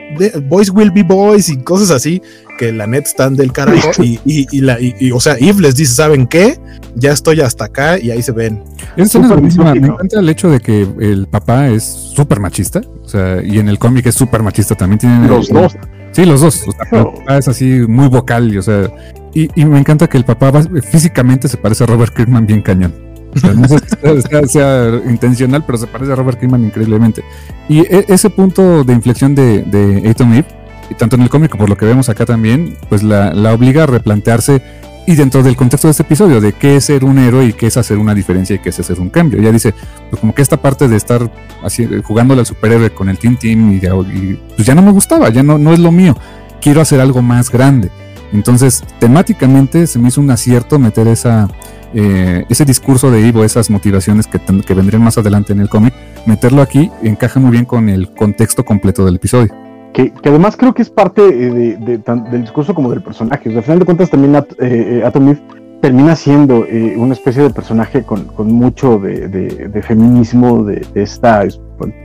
boys will be boys y cosas así, que la net están del carajo y, y, la, y, o sea, Eve les dice, ¿saben qué? Ya estoy hasta acá y ahí se ven. Es Me encanta el hecho de que el papá es súper machista, o sea, y en el cómic es súper machista, también tienen... Los dos. Sí, los dos. O sea, es así muy vocal, y, o sea, y, me encanta que el papá físicamente se parece a Robert Kirkman bien cañón. no sé si sea, intencional, pero se parece a Robert Kirkman increíblemente. Y e, ese punto de inflexión de, de Atom Eve, y tanto en el cómic como por lo que vemos acá también, pues la, la, obliga a replantearse y dentro del contexto de este episodio, de qué es ser un héroe y qué es hacer una diferencia y qué es hacer un cambio. Ya dice, pues como que esta parte de estar así, jugándole al superhéroe con el Team Team y, y, pues ya no me gustaba, ya no, no es lo mío. Quiero hacer algo más grande. Entonces, temáticamente se me hizo un acierto meter esa, eh, ese discurso de Ivo, esas motivaciones que, que vendrían más adelante en el cómic, meterlo aquí encaja muy bien con el contexto completo del episodio. Que, además creo que es parte eh, de, del discurso como del personaje. O sea, al final de cuentas también At, eh, Atom termina siendo una especie de personaje con, con mucho de, feminismo, de, esta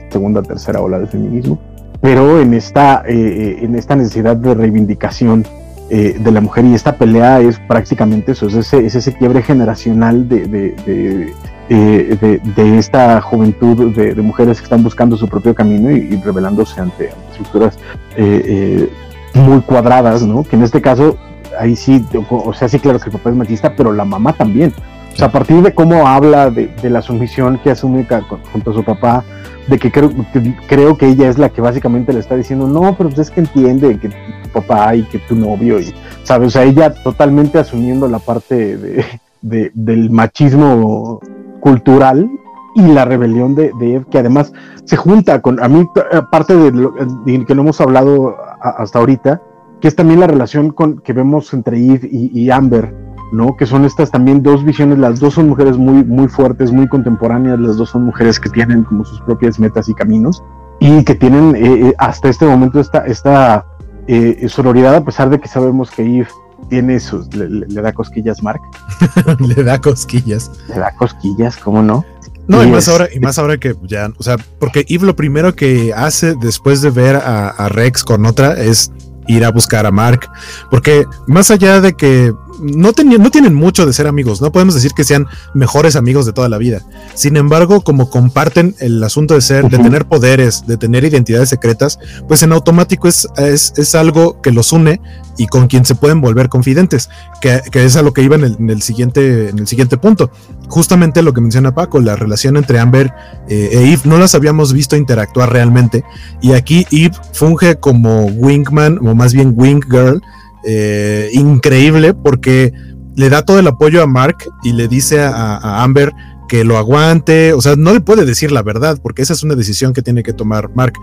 segunda, tercera ola de feminismo, pero en esta, en esta necesidad de reivindicación eh, de la mujer y esta pelea es prácticamente eso, es ese, es ese quiebre generacional de, de, eh, esta juventud de, mujeres que están buscando su propio camino y, revelándose ante, estructuras eh, muy cuadradas, ¿no? Que en este caso, ahí sí, o sea, sí, claro que el papá es machista, pero la mamá también. O sea, a partir de cómo habla de, la sumisión que asume junto a su papá, de que creo, que creo que ella es la que básicamente le está diciendo, no, pero pues es que entiende que papá y que tu novio, y, ¿sabes? O sea, ella totalmente asumiendo la parte de, del machismo cultural y la rebelión de, Eve, que además se junta con, a mí, aparte de lo que no hemos hablado hasta ahorita, que es también la relación con, que vemos entre Eve y, Amber, ¿no? Que son estas también dos visiones, las dos son mujeres muy, muy fuertes, muy contemporáneas, las dos son mujeres que tienen como sus propias metas y caminos y que tienen eh, eh, hasta este momento esta, esta eh, sororidad, a pesar de que sabemos que Eve tiene sus, le, da cosquillas Mark. le da cosquillas. Le da cosquillas, ¿cómo no? No, y, más ahora, y más ahora que ya, o sea, porque Eve lo primero que hace después de ver a Rex con otra es ir a buscar a Mark, porque más allá de que no, no tienen mucho de ser amigos, no podemos decir que sean mejores amigos de toda la vida. Sin embargo, como comparten el asunto de ser, de tener poderes, de tener identidades secretas, pues en automático es, es, algo que los une y con quien se pueden volver confidentes, que, es a lo que iba en el, siguiente, en el siguiente punto. Justamente lo que menciona Paco, la relación entre Amber eh, e Eve, no las habíamos visto interactuar realmente, y aquí Eve funge como wingman, o más bien wing girl, eh, increíble porque le da todo el apoyo a Mark y le dice a, Amber que lo aguante, o sea, no le puede decir la verdad porque esa es una decisión que tiene que tomar Mark,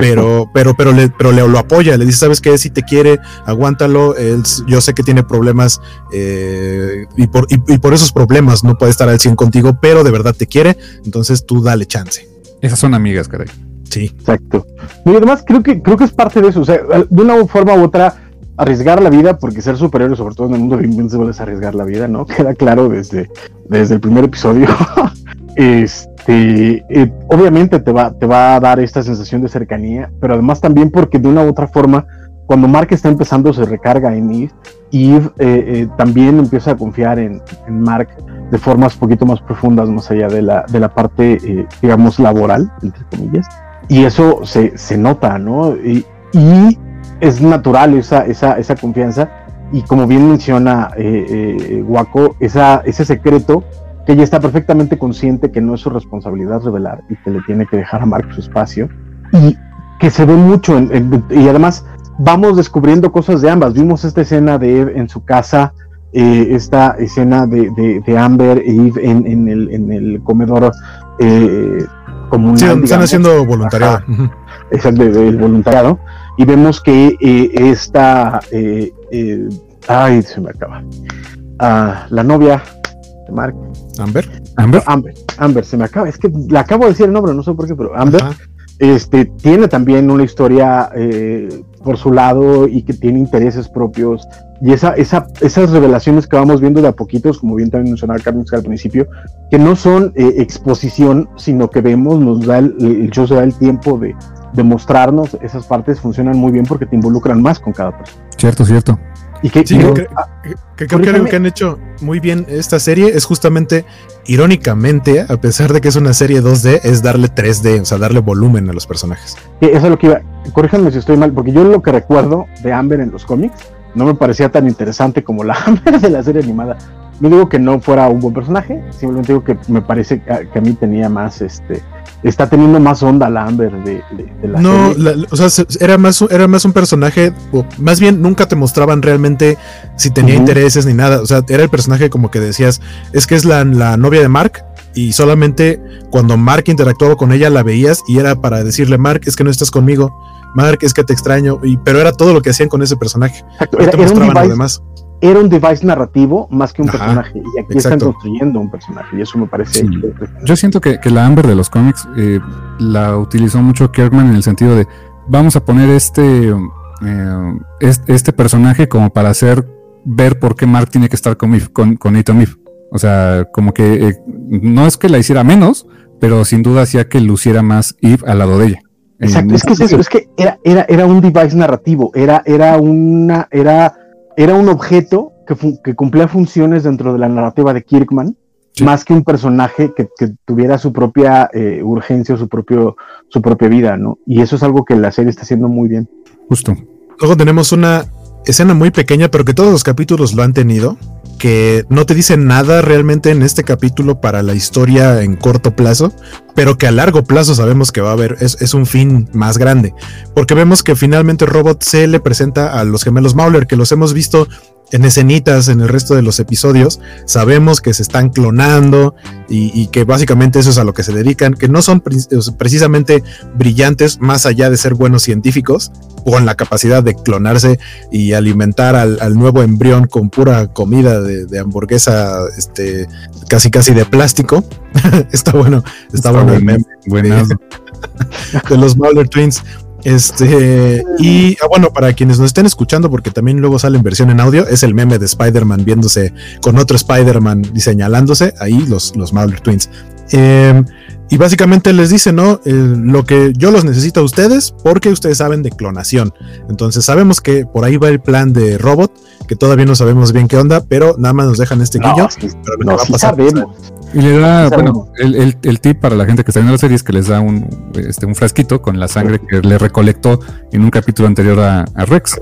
pero pero pero le pero le lo apoya, le dice, "¿Sabes qué? Si te quiere, aguántalo, él yo sé que tiene problemas eh, y, por, y, por esos problemas no puede estar al 100 contigo, pero de verdad te quiere, entonces tú dale chance." Esas son amigas, caray. Sí. Exacto. Y además creo que creo que es parte de eso, o sea, de una forma u otra arriesgar la vida, porque ser superior, sobre todo en el mundo de Invincible, es arriesgar la vida, ¿no? Queda claro desde, desde el primer episodio. este, eh, obviamente te va, te va a dar esta sensación de cercanía, pero además también porque de una u otra forma, cuando Mark está empezando, se recarga en Eve, y Eve eh, eh, también empieza a confiar en, en, Mark de formas un poquito más profundas, más allá de la, de la parte, digamos, laboral, entre comillas. Y eso se, se nota, ¿no? Y, y es natural esa, esa, esa confianza y como bien menciona eh, eh, Waco, esa, ese secreto que ella está perfectamente consciente que no es su responsabilidad revelar y que le tiene que dejar a Mark su espacio y que se ve mucho y además vamos descubriendo cosas de ambas. Vimos esta escena de Eve en su casa, eh, esta escena de, de, Amber e Eve en, en, el, en el comedor eh, comunal. Sí, están haciendo voluntariado. Es el, del voluntariado y vemos que eh, esta, eh, eh, ay, se me acaba, ah, la novia de Mark. Amber. Amber. Amber, Amber, se me acaba, es que le acabo de decir el nombre, no sé por qué, pero Amber. Este, tiene también una historia por su lado y que tiene intereses propios. Y esa, esa, esas revelaciones que vamos viendo de a poquitos, como bien también mencionaba Carlos al principio, que no son exposición, sino que vemos, nos da el, el show se da el tiempo de, demostrarnos esas partes funcionan muy bien porque te involucran más con cada persona. Cierto, cierto. Y que, creo que, algo que han hecho muy bien esta serie es justamente, irónicamente, a pesar de que es una serie 2D, es darle 3D, o sea, darle volumen a los personajes. Eso es lo que iba. Corríjanme si estoy mal, porque yo lo que recuerdo de Amber en los cómics no me parecía tan interesante como la Amber de la serie animada. No digo que no fuera un buen personaje, simplemente digo que me parece que a mí tenía más este está teniendo más onda la Amber de, la no, o sea, era más, era más un personaje, o más bien nunca te mostraban realmente si tenía intereses ni nada. O sea, era el personaje como que decías, es que es la, novia de Mark. Y solamente cuando Mark interactuaba con ella la veías y era para decirle, Mark, es que no estás conmigo. Mark, es que te extraño. Y, pero era todo lo que hacían con ese personaje. Era, te mostraban lo demás era un device narrativo más que un personaje. Y aquí están construyendo un personaje. Y eso me parece. Yo siento que, la Amber de los cómics eh, la utilizó mucho Kirkman en el sentido de vamos a poner este, eh, este, personaje como para hacer ver por qué Mark tiene que estar con, con, con Ethan O sea, como que eh, no es que la hiciera menos, pero sin duda hacía que luciera más Eve al lado de ella. Exacto, es que es eso, es que era, era, era un device narrativo, era, era una, era era un objeto que, cumplía funciones dentro de la narrativa de Kirkman, más que un personaje que, tuviera su propia eh, urgencia o su, propio, su propia vida, ¿no? Y eso es algo que la serie está haciendo muy bien. Justo. Luego tenemos una escena muy pequeña, pero que todos los capítulos lo han tenido, que no te dice nada realmente en este capítulo para la historia en corto plazo, pero que a largo plazo sabemos que va a haber, es, un fin más grande, porque vemos que finalmente Robot se le presenta a los gemelos Mauler, que los hemos visto en escenitas en el resto de los episodios, sabemos que se están clonando y, que básicamente eso es a lo que se dedican, que no son precisamente brillantes más allá de ser buenos científicos, con la capacidad de clonarse y alimentar al, nuevo embrión con pura comida de, hamburguesa, este, casi casi de plástico. está bueno, está, el meme. De, los Mulder Twins. Este, y ah, bueno, para quienes nos estén escuchando, porque también luego sale en versión en audio, es el meme de Spider-Man viéndose con otro Spider-Man y señalándose, ahí los, los Mulder Twins. Eh, y básicamente les dice, ¿no? Eh, lo que yo los necesito a ustedes porque ustedes saben de clonación. Entonces sabemos que por ahí va el plan de robot, que todavía no sabemos bien qué onda, pero nada más nos dejan este guillo. No, sabemos. Y le da, bueno, el, el, tip para la gente que está viendo la serie es que les da un, este, un frasquito con la sangre que le recolectó en un capítulo anterior a, a Rex.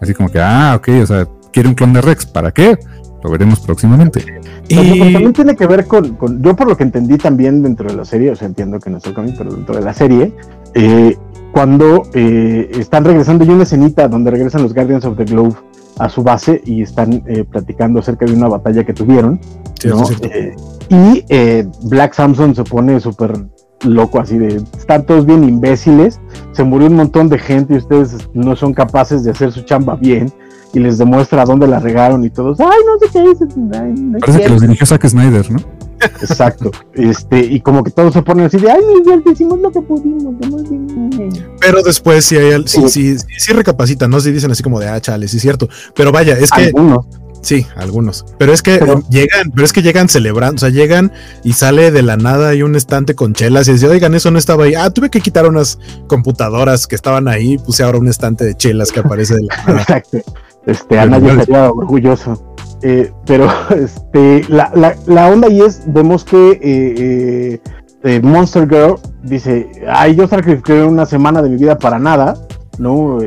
Así como que, ah, ok, o sea, quiere un clon de Rex. ¿Para qué? Lo veremos próximamente. También tiene que ver con, yo por lo que entendí también dentro de la serie, o sea, entiendo que no es el cómic, pero dentro de la serie, eh, cuando eh, están regresando, hay una escenita donde regresan los Guardians of the Globe a su base y están eh, platicando acerca de una batalla que tuvieron. y Black Samson se pone súper loco así de están todos bien imbéciles, se murió un montón de gente y ustedes no son capaces de hacer su chamba bien y les demuestra dónde la regaron y todos, ay, no sé qué es. Parece que los dirigió Zack Snyder, ¿no? Exacto. Este, y como que todos se ponen así de, ay, hicimos lo que pudimos. Pero después sí, hay, sí, sí, sí, recapacitan, ¿no? Sí dicen así como de, ah, chale, sí es cierto. Pero vaya, es que... Algunos. Sí, algunos. Pero es que llegan, pero es que llegan celebrando, o sea, llegan y sale de la nada y un estante con chelas y dice, oigan, eso no estaba ahí. Ah, tuve que quitar unas computadoras que estaban ahí, puse ahora un estante de chelas que aparece de la nada. Exacto. Este, a nadie estaría orgulloso. Eh, pero este, la, la, onda ahí es, vemos que eh, eh, Monster Girl dice, ay, yo sacrifiqué una semana de mi vida para nada, ¿no?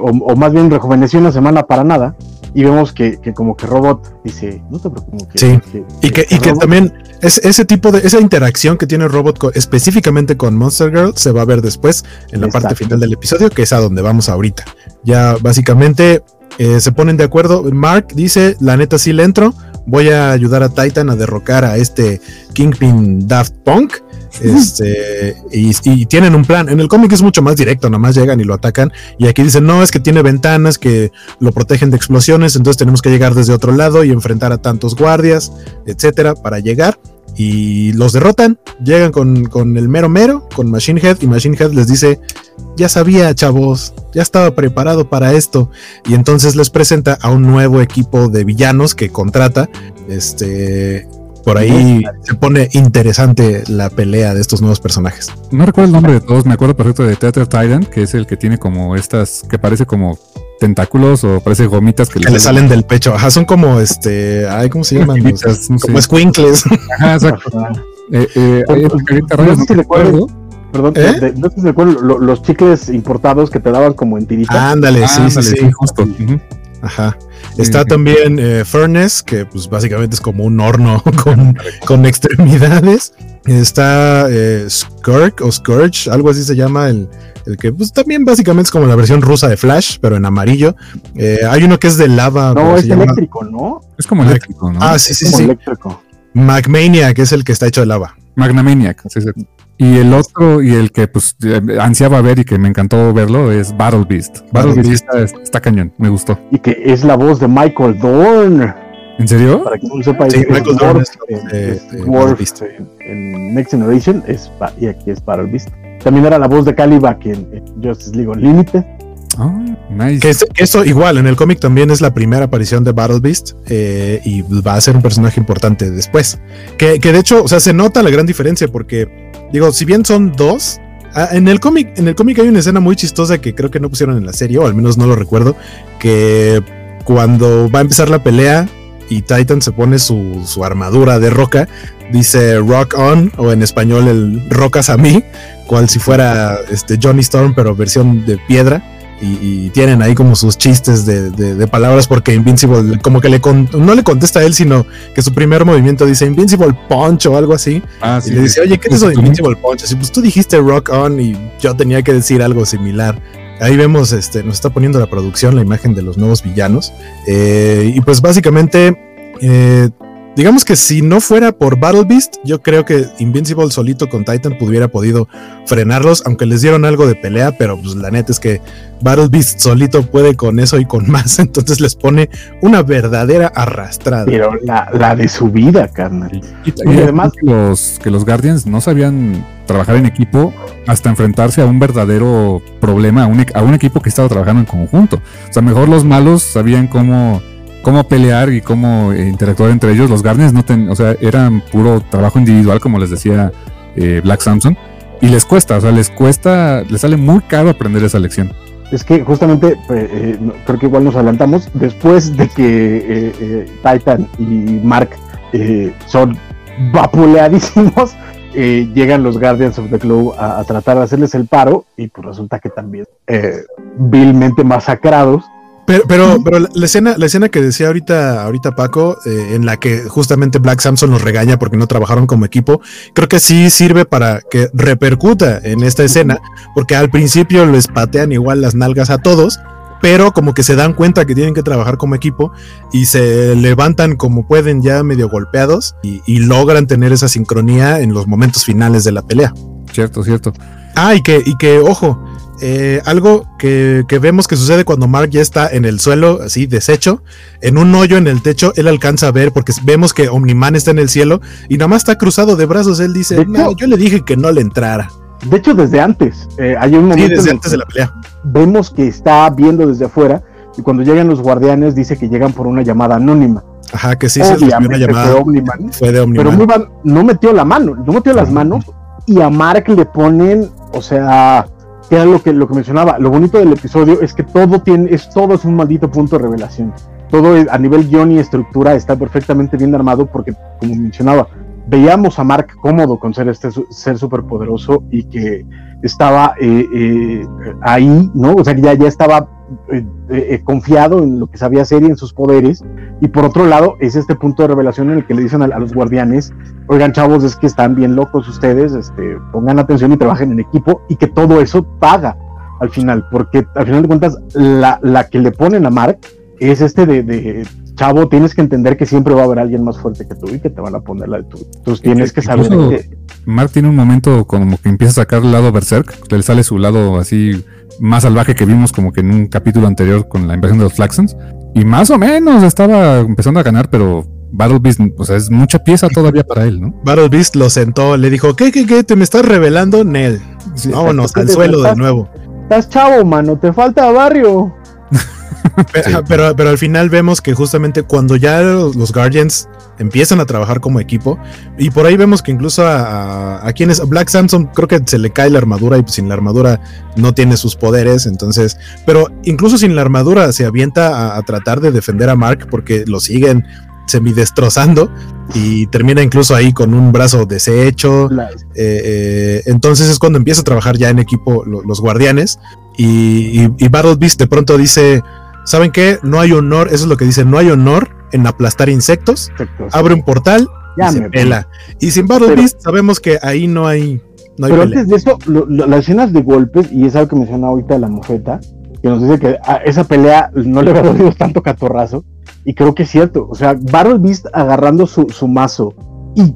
O, más bien rejuvenecí una semana para nada. Y vemos que, como que Robot dice, no te preocupes. Sí, y que, y que también es, ese tipo de, esa interacción que tiene Robot específicamente con Monster Girl se va a ver después en la parte final del episodio, que es a donde vamos ahorita. Ya básicamente eh, se ponen de acuerdo. Mark dice, la neta sí le entro, voy a ayudar a Titan a derrocar a este Kingpin Daft Punk. Este, y, tienen un plan. En el cómic es mucho más directo, nomás llegan y lo atacan. Y aquí dicen, no, es que tiene ventanas que lo protegen de explosiones, entonces tenemos que llegar desde otro lado y enfrentar a tantos guardias, etcétera, para llegar y los derrotan, llegan con, el mero mero, con Machine Head, y Machine Head les dice, ya sabía chavos, ya estaba preparado para esto, y entonces les presenta a un nuevo equipo de villanos que contrata, este, por ahí se pone interesante la pelea de estos nuevos personajes. No recuerdo el nombre de todos, me acuerdo perfecto de Theater Titan, que es el que tiene como estas, que parece como tentáculos o parece gomitas que, le salen del pecho. Ajá, son como este, ay, ¿cómo se llaman? como squinkles. Ajá, exacto. eh, eh, no sé recuerdo. Perdón, ¿Eh? no sé si recuerdo los chicles importados que te daban como en tirita. Ándale, sí, sí, sí, justo. Ajá. Está también eh, Furnace, que pues básicamente es como un horno con, con extremidades. Está eh, Skurk o Scourge, algo así se llama el, el que pues también básicamente es como la versión rusa de Flash, pero en amarillo. Eh, hay uno que es de lava. No, es eléctrico, ¿no? Es como eléctrico, ¿no? Ah, sí, sí, sí. Eléctrico. Magmania, que es el que está hecho de lava. Magnamaniac, sí, sí. Y el otro, y el que pues ansiaba ver y que me encantó verlo, es Battle Beast. Battle, Beast está, cañón, me gustó. Y que es la voz de Michael Dorn. ¿En serio? Para que no sepa, sí, Michael Dorn es, en, Next Generation es, y aquí es Battle Beast. También era la voz de Calibac en, en Justice League Unlimited. Oh, nice. que, eso igual, en el cómic también es la primera aparición de Battle Beast eh, y va a ser un personaje importante después. Que, de hecho, o sea, se nota la gran diferencia porque, digo, si bien son dos, ah, en el cómic, en el cómic hay una escena muy chistosa que creo que no pusieron en la serie, o al menos no lo recuerdo, que cuando va a empezar la pelea y Titan se pone su, su armadura de roca, dice rock on, o en español el rocas a mí, cual si fuera este Johnny Storm, pero versión de piedra. Y, tienen ahí como sus chistes de, palabras porque Invincible como que le no le contesta a él sino que su primer movimiento dice Invincible Punch o algo así. Ah, y le dice oye ¿qué es eso de Invincible Punch? así pues tú dijiste Rock On y yo tenía que decir algo similar ahí vemos este nos está poniendo la producción la imagen de los nuevos villanos. Eh, y pues básicamente eh, digamos que si no fuera por Battle Beast, yo creo que Invincible solito con Titan hubiera podido frenarlos, aunque les dieron algo de pelea, pero pues la neta es que Battle Beast solito puede con eso y con más, entonces les pone una verdadera arrastrada. Pero la, de su vida, carnal. Y, además que los, que los Guardians no sabían trabajar en equipo hasta enfrentarse a un verdadero problema, a un, a un equipo que estaba trabajando en conjunto. O sea, mejor los malos sabían cómo cómo pelear y cómo eh, interactuar entre ellos. Los Guardians no ten, o sea, eran puro trabajo individual, como les decía eh, Black Samson, y les cuesta, o sea, les cuesta, les sale muy caro aprender esa lección. Es que justamente, eh, creo que igual nos adelantamos, después de que Titan y Mark son vapuleadísimos, llegan los Guardians of the Globe a, tratar de hacerles el paro y pues resulta que también vilmente masacrados pero, pero, la escena, la escena que decía ahorita, ahorita Paco, eh, en la que justamente Black Samson los regaña porque no trabajaron como equipo, creo que sí sirve para que repercuta en esta escena, porque al principio les patean igual las nalgas a todos, pero como que se dan cuenta que tienen que trabajar como equipo y se levantan como pueden ya medio golpeados y, logran tener esa sincronía en los momentos finales de la pelea. Cierto, cierto. Ah, y que, y que, ojo, eh, algo que, vemos que sucede cuando Mark ya está en el suelo, así deshecho, en un hoyo en el techo, él alcanza a ver porque vemos que Omniman está en el cielo y nada más está cruzado de brazos. Él dice: No, yo le dije que no le entrara. De hecho, desde antes, eh, hay un momento. desde antes de la pelea. Vemos que está viendo desde afuera y cuando llegan los guardianes dice que llegan por una llamada anónima. Ajá, que sí, una llamada. Fue, Omniman, fue de Omniman. Pero no metió la mano, no metió las manos y a Mark le ponen, o sea que era lo que, lo que mencionaba. Lo bonito del episodio es que todo tiene, es todo es un maldito punto de revelación. Todo a nivel guion y estructura está perfectamente bien armado porque, como mencionaba, veíamos a Mark cómodo con ser este ser superpoderoso y que estaba eh, eh, ahí, ¿no? O sea, que ya, ya estaba eh, eh, confiado en lo que sabía hacer y en sus poderes. Y por otro lado, es este punto de revelación en el que le dicen a, los guardianes, oigan chavos, es que están bien locos ustedes, este, pongan atención y trabajen en equipo y que todo eso paga al final, porque al final de cuentas la, la que le ponen a Mark es este de, chavo, tienes que entender que siempre va a haber alguien más fuerte que tú y que te van a poner la de tú. Entonces tienes que saber que... Mark tiene un momento como que empieza a sacar el lado berserk, le sale su lado así más salvaje que vimos como que en un capítulo anterior con la invasión de los Flaxons. Y más o menos estaba empezando a ganar, pero Battle Beast, o sea, es mucha pieza todavía para él, ¿no? Battle Beast lo sentó, le dijo, ¿qué, qué, qué? ¿Te me estás revelando? Nel. Vámonos al suelo de nuevo. Estás chavo, mano, te falta barrio. pero, pero, al final vemos que justamente cuando ya los Guardians empiezan a trabajar como equipo, y por ahí vemos que incluso a, a, quienes, Black Samson creo que se le cae la armadura y pues sin la armadura no tiene sus poderes, entonces, pero incluso sin la armadura se avienta a, tratar de defender a Mark porque lo siguen semidestrozando y termina incluso ahí con un brazo deshecho. Eh, eh, entonces es cuando empieza a trabajar ya en equipo los guardianes y, y Battle Beast de pronto dice ¿Saben qué? No hay honor, eso es lo que dice, no hay honor en aplastar insectos. Abre un portal y se pela. Y sin Battle Beast sabemos que ahí no hay. No hay pero antes de eso, las escenas de golpes, y es algo que menciona ahorita la mofeta, que nos dice que a esa pelea no le había dolido tanto catorrazo. Y creo que es cierto. O sea, Battle Beast agarrando su, su mazo y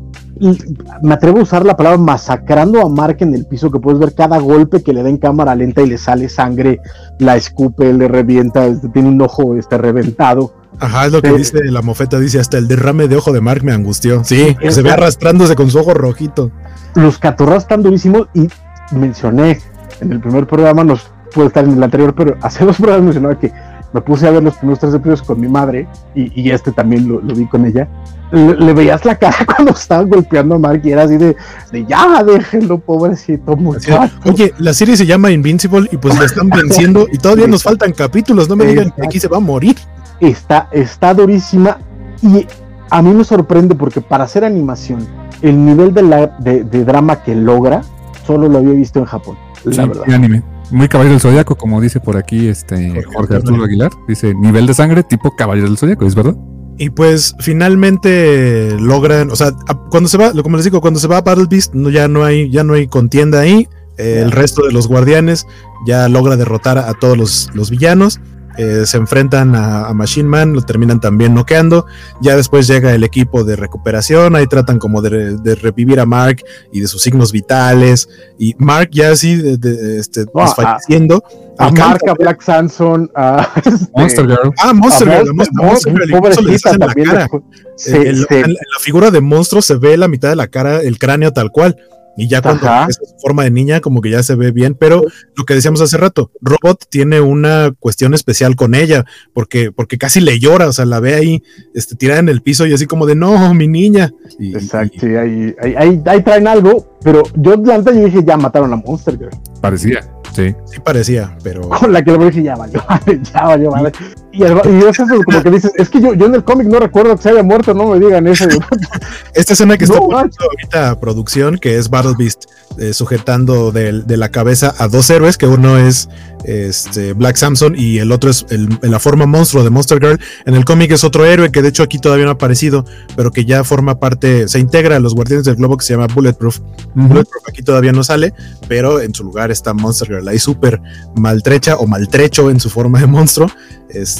me atrevo a usar la palabra masacrando a Mark en el piso, que puedes ver cada golpe que le da en cámara lenta y le sale sangre, la escupe, le revienta, este, tiene un ojo este, reventado. Ajá, es lo que dice la mofeta, dice, hasta el derrame de ojo de Mark me angustió. Sí, se ve arrastrándose con su ojo rojito. Los catorras están durísimos y mencioné en el primer programa, nos puede estar en el anterior, pero hace dos programas mencionaba que me puse a ver los primeros tres episodios con mi madre y, este también lo, vi con ella. Le, veías la cara cuando estaban golpeando a Mark y era así de, de ya, déjenlo, pobrecito muchacho. Oye, la serie se llama Invincible y pues la están venciendo y todavía nos faltan capítulos, no me digan que aquí se va a morir. Está, está durísima y a mí me sorprende porque para hacer animación, el nivel de, la, de, drama que logra, solo lo había visto en Japón. La verdad. Anime. Muy Caballero del Zodíaco, como dice por aquí este Jorge, Arturo Aguilar. Dice nivel de sangre tipo Caballero del Zodíaco, ¿es verdad? Y pues finalmente logran, o sea, cuando se va, como les digo, cuando se va a Battle Beast, no, ya no hay, ya no hay contienda ahí. el resto de los guardianes ya logra derrotar a, todos los, villanos. Eh, se enfrentan a, Machine Man, lo terminan también noqueando. Ya después llega el equipo de recuperación, ahí tratan como de, revivir a Mark y de sus signos vitales. Y Mark ya así de, este, desfalleciendo. A, Mark, a Black Samson, a Monster Girl. Ah, Monster Girl, Monster, Girl. en la figura de monstruo se ve la mitad de la cara, el cráneo tal cual. Y ya cuando es su forma de niña, como que ya se ve bien. Pero lo que decíamos hace rato, Robot tiene una cuestión especial con ella, porque, porque casi le llora, o sea, la ve ahí este, tirada en el piso y así como de no, mi niña. Exacto, sí, ahí, ahí, ahí, traen algo, pero yo antes yo dije, ya mataron a Monster Girl. Parecía. Sí. Sí parecía, pero. Con la que lo dije, ya valió, ya valió, vale. Y, y es eso, como que dices, es que yo, yo en el cómic no recuerdo que se haya muerto, no me digan eso. Esta escena que está poniendo ahorita producción, que es Battle Beast, eh, sujetando de, de, la cabeza a dos héroes, que uno es este, Black Samson y el otro es el, en la forma monstruo de Monster Girl. En el cómic es otro héroe que de hecho aquí todavía no ha aparecido, pero que ya forma parte, se integra a los Guardianes del Globo que se llama Bulletproof. Bulletproof aquí todavía no sale, pero en su lugar está Monster Girl ahí súper maltrecha o maltrecho en su forma de monstruo. Este,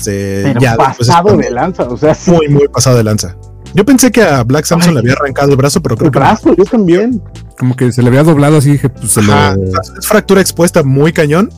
ya pasado de lanza, o sea, muy, muy pasado de lanza. Yo pensé que a Black Samson le había arrancado el brazo, pero creo el brazo, yo también. Como que se le había doblado así, dije, pues se lo. Es fractura expuesta muy cañón,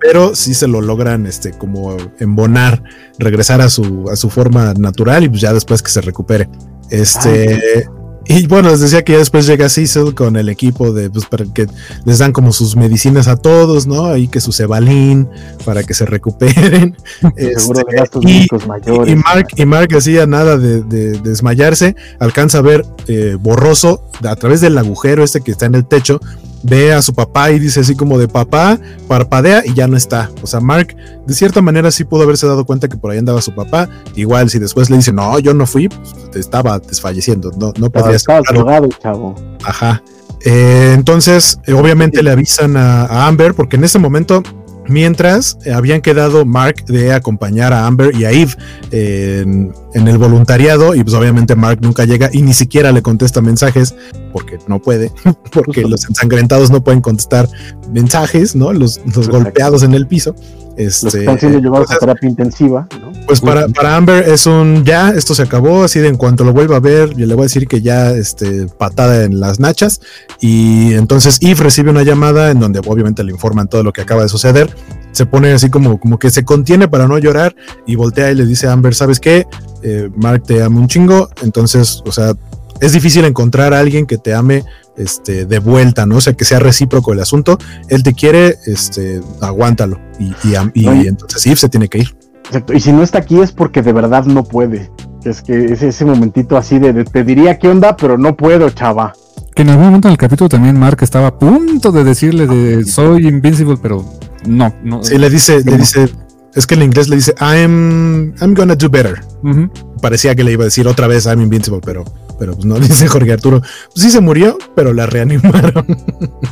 pero sí se lo logran, este, como embonar, regresar a su, a su forma natural y pues ya después que se recupere. Este. Y bueno, les decía que ya después llega Cecil con el equipo de, pues, para que les dan como sus medicinas a todos, ¿no? Ahí que su cebalín para que se recuperen. Seguro de este, gastos y, mayores. Y Mark, y Mark hacía nada de, desmayarse, alcanza a ver eh, borroso a través del agujero este que está en el techo, ve a su papá y dice así como de papá, parpadea y ya no está. O sea, Mark de cierta manera sí pudo haberse dado cuenta que por ahí andaba su papá. Igual si después le dice, no, yo no fui, pues, estaba desfalleciendo, no, no podía estar. drogado, chavo. Ajá. Eh, entonces, eh, obviamente le avisan a, Amber porque en ese momento Mientras eh, habían quedado Mark de acompañar a Amber y a Eve en, el voluntariado y pues obviamente Mark nunca llega y ni siquiera le contesta mensajes porque no puede, porque los ensangrentados no pueden contestar mensajes, ¿no? Los, los golpeados en el piso. Este, los están siendo llevados a terapia intensiva. Pues para, para, Amber es un ya, esto se acabó, así de en cuanto lo vuelva a ver, yo le voy a decir que ya este, patada en las nachas. Y entonces Eve recibe una llamada en donde obviamente le informan todo lo que acaba de suceder. Se pone así como, como que se contiene para no llorar y voltea y le dice a Amber, ¿sabes qué? Eh, Mark te ama un chingo, entonces, o sea, es difícil encontrar a alguien que te ame este, de vuelta, ¿no? O sea, que sea recíproco el asunto. Él te quiere, este, aguántalo. Y, y, entonces Eve se tiene que ir. Exacto. Y si no está aquí es porque de verdad no puede. Es que es ese momentito así de, te diría qué onda, pero no puedo, chava. Que en algún momento en el capítulo también Mark estaba a punto de decirle de soy invincible, pero no, no. Sí, le dice, le dice, es que en inglés le dice I'm, I'm gonna do better. Parecía que le iba a decir otra vez I'm invincible, pero pero pues no dice Jorge Arturo. Pues sí se murió, pero la reanimaron.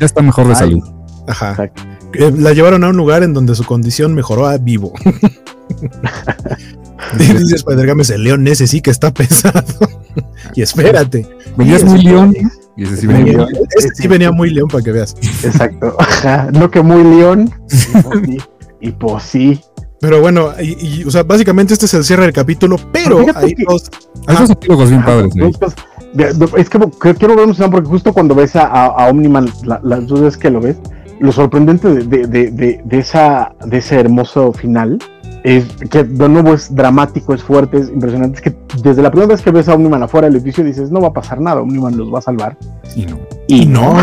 Ya está mejor de salud. Ajá. Eh, la llevaron a un lugar en donde su condición mejoró a vivo. dice Spider Games, el león ese sí que está pesado. y espérate. Venías muy león. Y ese sí venía, muy león. Ese sí venía muy león para que veas. Exacto. No que muy león. Y pues sí. Pero bueno, y, o sea, básicamente este es el cierre del capítulo, pero hay dos. Bien padres. Es que quiero ver porque justo cuando ves a, a Omniman, las dos veces que lo ves, lo sorprendente de, de, de, esa, de ese hermoso final es que de nuevo es dramático, es fuerte, es impresionante. Es que desde la primera vez que ves a Omniman afuera del edificio dices, no va a pasar nada, Omniman los va a salvar. Y no. Y no.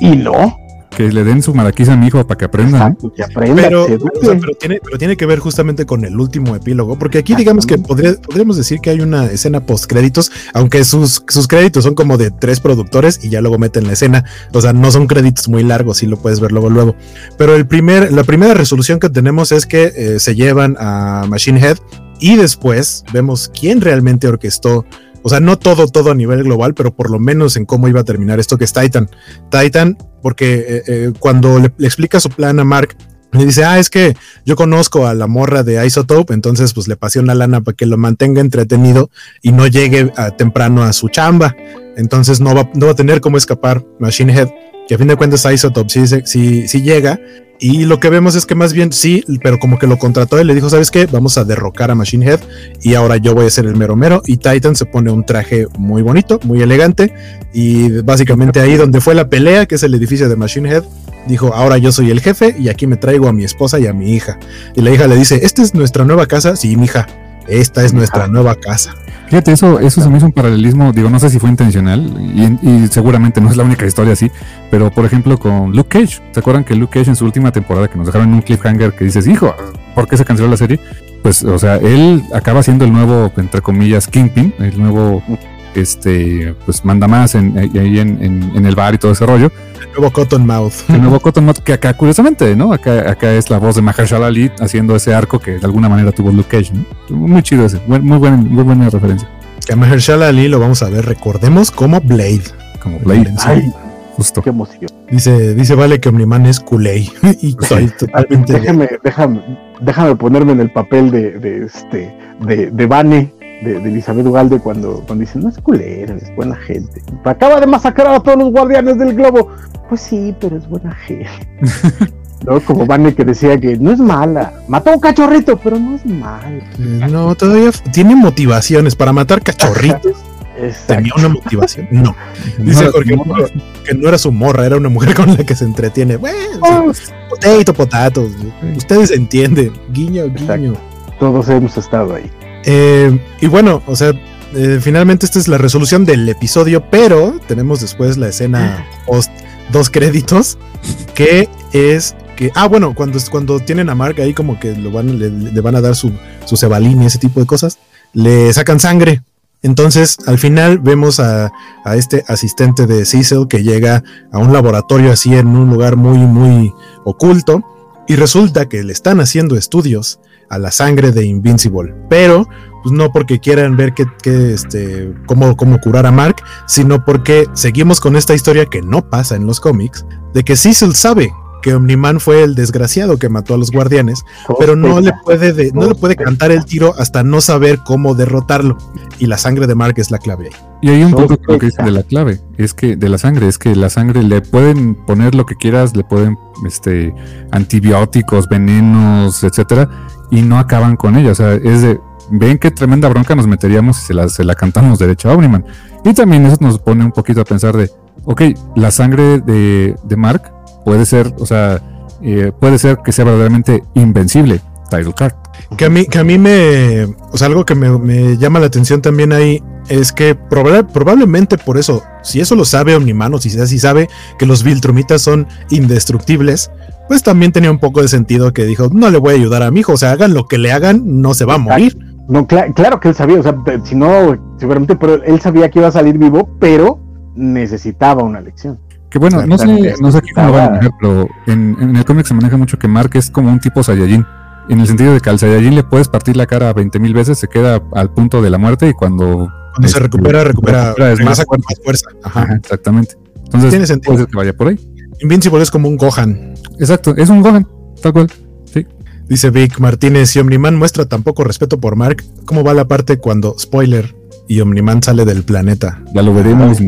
y no que le den su maraquiza a mi hijo para que aprendan. pero, pero, tiene, que ver justamente con el último epílogo, porque aquí digamos que podríamos decir que hay una escena post créditos, aunque sus, sus créditos son como de tres productores y ya luego meten la escena, o sea, no son créditos muy largos, sí lo puedes ver luego luego. Pero el primer, la primera resolución que tenemos es que eh, se llevan a Machine Head y después vemos quién realmente orquestó o sea, no todo, todo a nivel global, pero por lo menos en cómo iba a terminar esto que es Titan. Titan, porque eh, eh, cuando le, explica su plan a Mark, Le dice, ah, es que yo conozco a la morra de Isotope, entonces pues le pasé una lana para que lo mantenga entretenido y no llegue a, temprano a su chamba. Entonces no va, no va a tener cómo escapar Machine Head, que a fin de cuentas Isotope sí, sí, sí llega y lo que vemos es que más bien sí, pero como que lo contrató y le dijo, ¿sabes qué? Vamos a derrocar a Machine Head y ahora yo voy a ser el mero mero. Y Titan se pone un traje muy bonito, muy elegante. Y básicamente ahí donde fue la pelea, que es el edificio de Machine Head, dijo, ahora yo soy el jefe y aquí me traigo a mi esposa y a mi hija. Y la hija le dice, ¿esta es nuestra nueva casa? Sí, mi hija, esta es nuestra nueva casa. Fíjate, eso, eso se me hizo un paralelismo, digo, no sé si fue intencional y, seguramente no es la única historia así, pero por ejemplo con Luke Cage, ¿se acuerdan que Luke Cage en su última temporada que nos dejaron en un cliffhanger que dices, hijo, ¿por qué se canceló la serie? Pues, o sea, él acaba siendo el nuevo, entre comillas, Kingpin, el nuevo este, pues manda más en, ahí en, el bar y todo ese rollo. El nuevo Cottonmouth. El nuevo Cottonmouth, que acá, curiosamente, ¿no? Acá, acá es la voz de Mahershala Ali haciendo ese arco que de alguna manera tuvo Luke Cage, ¿no? Muy chido ese, muy, buena, muy buena referencia. Que a Mahershala Ali lo vamos a ver, recordemos, como Blade. Como Blade. Ay, justo. Qué emoción. Dice, dice Vale que Omniman es Kulei. y totalmente. Déjame, déjame, déjame ponerme en el papel de, de este, de, de Vane de, Elizabeth Ugalde cuando, cuando dice, no es culera, es buena gente. Acaba de masacrar a todos los guardianes del globo. Pues sí, pero es buena gente. ¿no? Como Vane que decía que no es mala. Mató a un cachorrito, pero no es mala. No, todavía tiene motivaciones para matar cachorritos. Tenía una motivación. No. Dice Jorge que no era su morra, era una mujer con la que se entretiene. Bueno, oh. potato, potato. Ustedes entienden. Guiño, guiño. Todos hemos estado ahí. Eh, y bueno, o sea, eh, finalmente esta es la resolución del episodio, pero tenemos después la escena post dos créditos, que es que, ah, bueno, cuando, cuando tienen a Mark ahí como que lo van, le, van a dar su, su cebalín y ese tipo de cosas, le sacan sangre. Entonces, al final vemos a, a, este asistente de Cecil que llega a un laboratorio así en un lugar muy, muy oculto y resulta que le están haciendo estudios a la sangre de Invincible. Pero, pues no porque quieran ver que, este, cómo, cómo curar a Mark, sino porque seguimos con esta historia que no pasa en los cómics, de que Cecil sabe que Omniman fue el desgraciado que mató a los guardianes, pero no le puede no le puede cantar el tiro hasta no saber cómo derrotarlo. Y la sangre de Mark es la clave ahí. Y hay un punto que dice de la clave, es que de la sangre, es que la sangre le pueden poner lo que quieras, le pueden este antibióticos, venenos, etcétera, y no acaban con ella. O sea, es de, ven qué tremenda bronca nos meteríamos si se la, se la cantamos derecho a Omniman. Y también eso nos pone un poquito a pensar de, ok, la sangre de, de Mark puede ser, o sea, eh, puede ser que sea verdaderamente invencible. Title card. Que a mí, que a mí me, o sea, algo que me, me llama la atención también ahí es que probablemente por eso, si eso lo sabe Omniman o si, así sabe que los Viltrumitas son indestructibles, pues también tenía un poco de sentido que dijo, no le voy a ayudar a mi hijo, o sea, hagan lo que le hagan, no se va a morir. No, claro que él sabía, o sea, si no, seguramente, pero él sabía que iba a salir vivo, pero necesitaba una lección. Que bueno, no sé, no sé cómo lo van a manejar, pero en, el cómic se maneja mucho que Mark es como un tipo Saiyajin. En el sentido de que al Saiyajin le puedes partir la cara 20 mil veces, se queda al punto de la muerte y cuando... Cuando se recupera, recupera, es más, fuerza. Ajá. exactamente. Entonces, tiene sentido. Puede que vaya por ahí. Invincible es como un Gohan. Exacto, es un Gohan, tal cual. Sí. Dice Vic Martínez, y Omniman muestra tan poco respeto por Mark, ¿cómo va la parte cuando, spoiler, y Omniman sale del planeta? Ya lo veremos.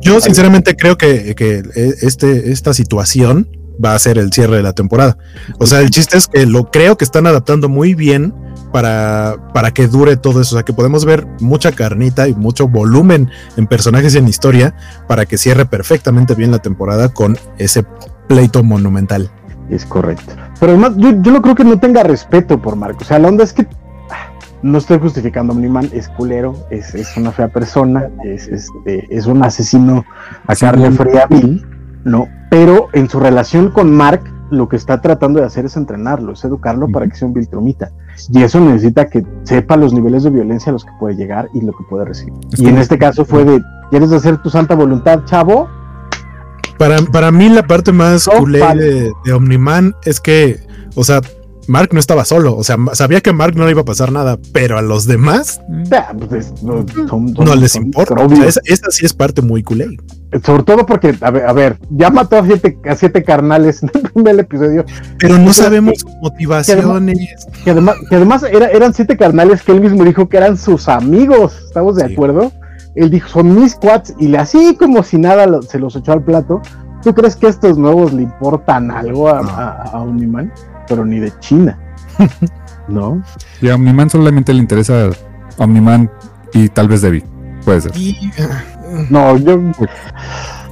Yo sinceramente creo que, que este, esta situación va a ser el cierre de la temporada. O sea, el chiste es que lo creo que están adaptando muy bien para, para que dure todo eso. O sea, que podemos ver mucha carnita y mucho volumen en personajes y en historia para que cierre perfectamente bien la temporada con ese pleito monumental. Es correcto. Pero además, yo, yo no creo que no tenga respeto por Marco. O sea, la onda es que ah, no estoy justificando a Omniman, es culero, es, es una fea persona, es, este, es un asesino a carne fría vil, ¿no? Pero en su relación con Mark, lo que está tratando de hacer es entrenarlo, es educarlo para que sea un viltrumita. Y eso necesita que sepa los niveles de violencia a los que puede llegar y lo que puede recibir. y en este caso fue de, ¿quieres hacer tu santa voluntad, chavo? Para, para mí la parte más culé de, Omniman es que, o sea, Mark no estaba solo, o sea, sabía que a Mark no le iba a pasar nada, pero a los demás Ya, pues, es- no, son- no son- les son importa. O sea, esa, esa sí es parte muy culé. Sobre todo porque, a ver, a ver, ya mató a siete, a siete carnales en el primer episodio, Pero no sabemos que- sus motivaciones. que además, que además era- eran siete carnales que él mismo dijo que eran sus amigos, ¿estamos de Sí. acuerdo? Él dijo, son mis quads, y le así como si nada lo- se los echó al plato. ¿Tú crees que estos nuevos le importan algo a, No. a, a Omniman? Pero ni de China, ¿no? Y a Omniman solamente le interesa Omniman y tal vez Debbie. Puede ser. Y, No, yo...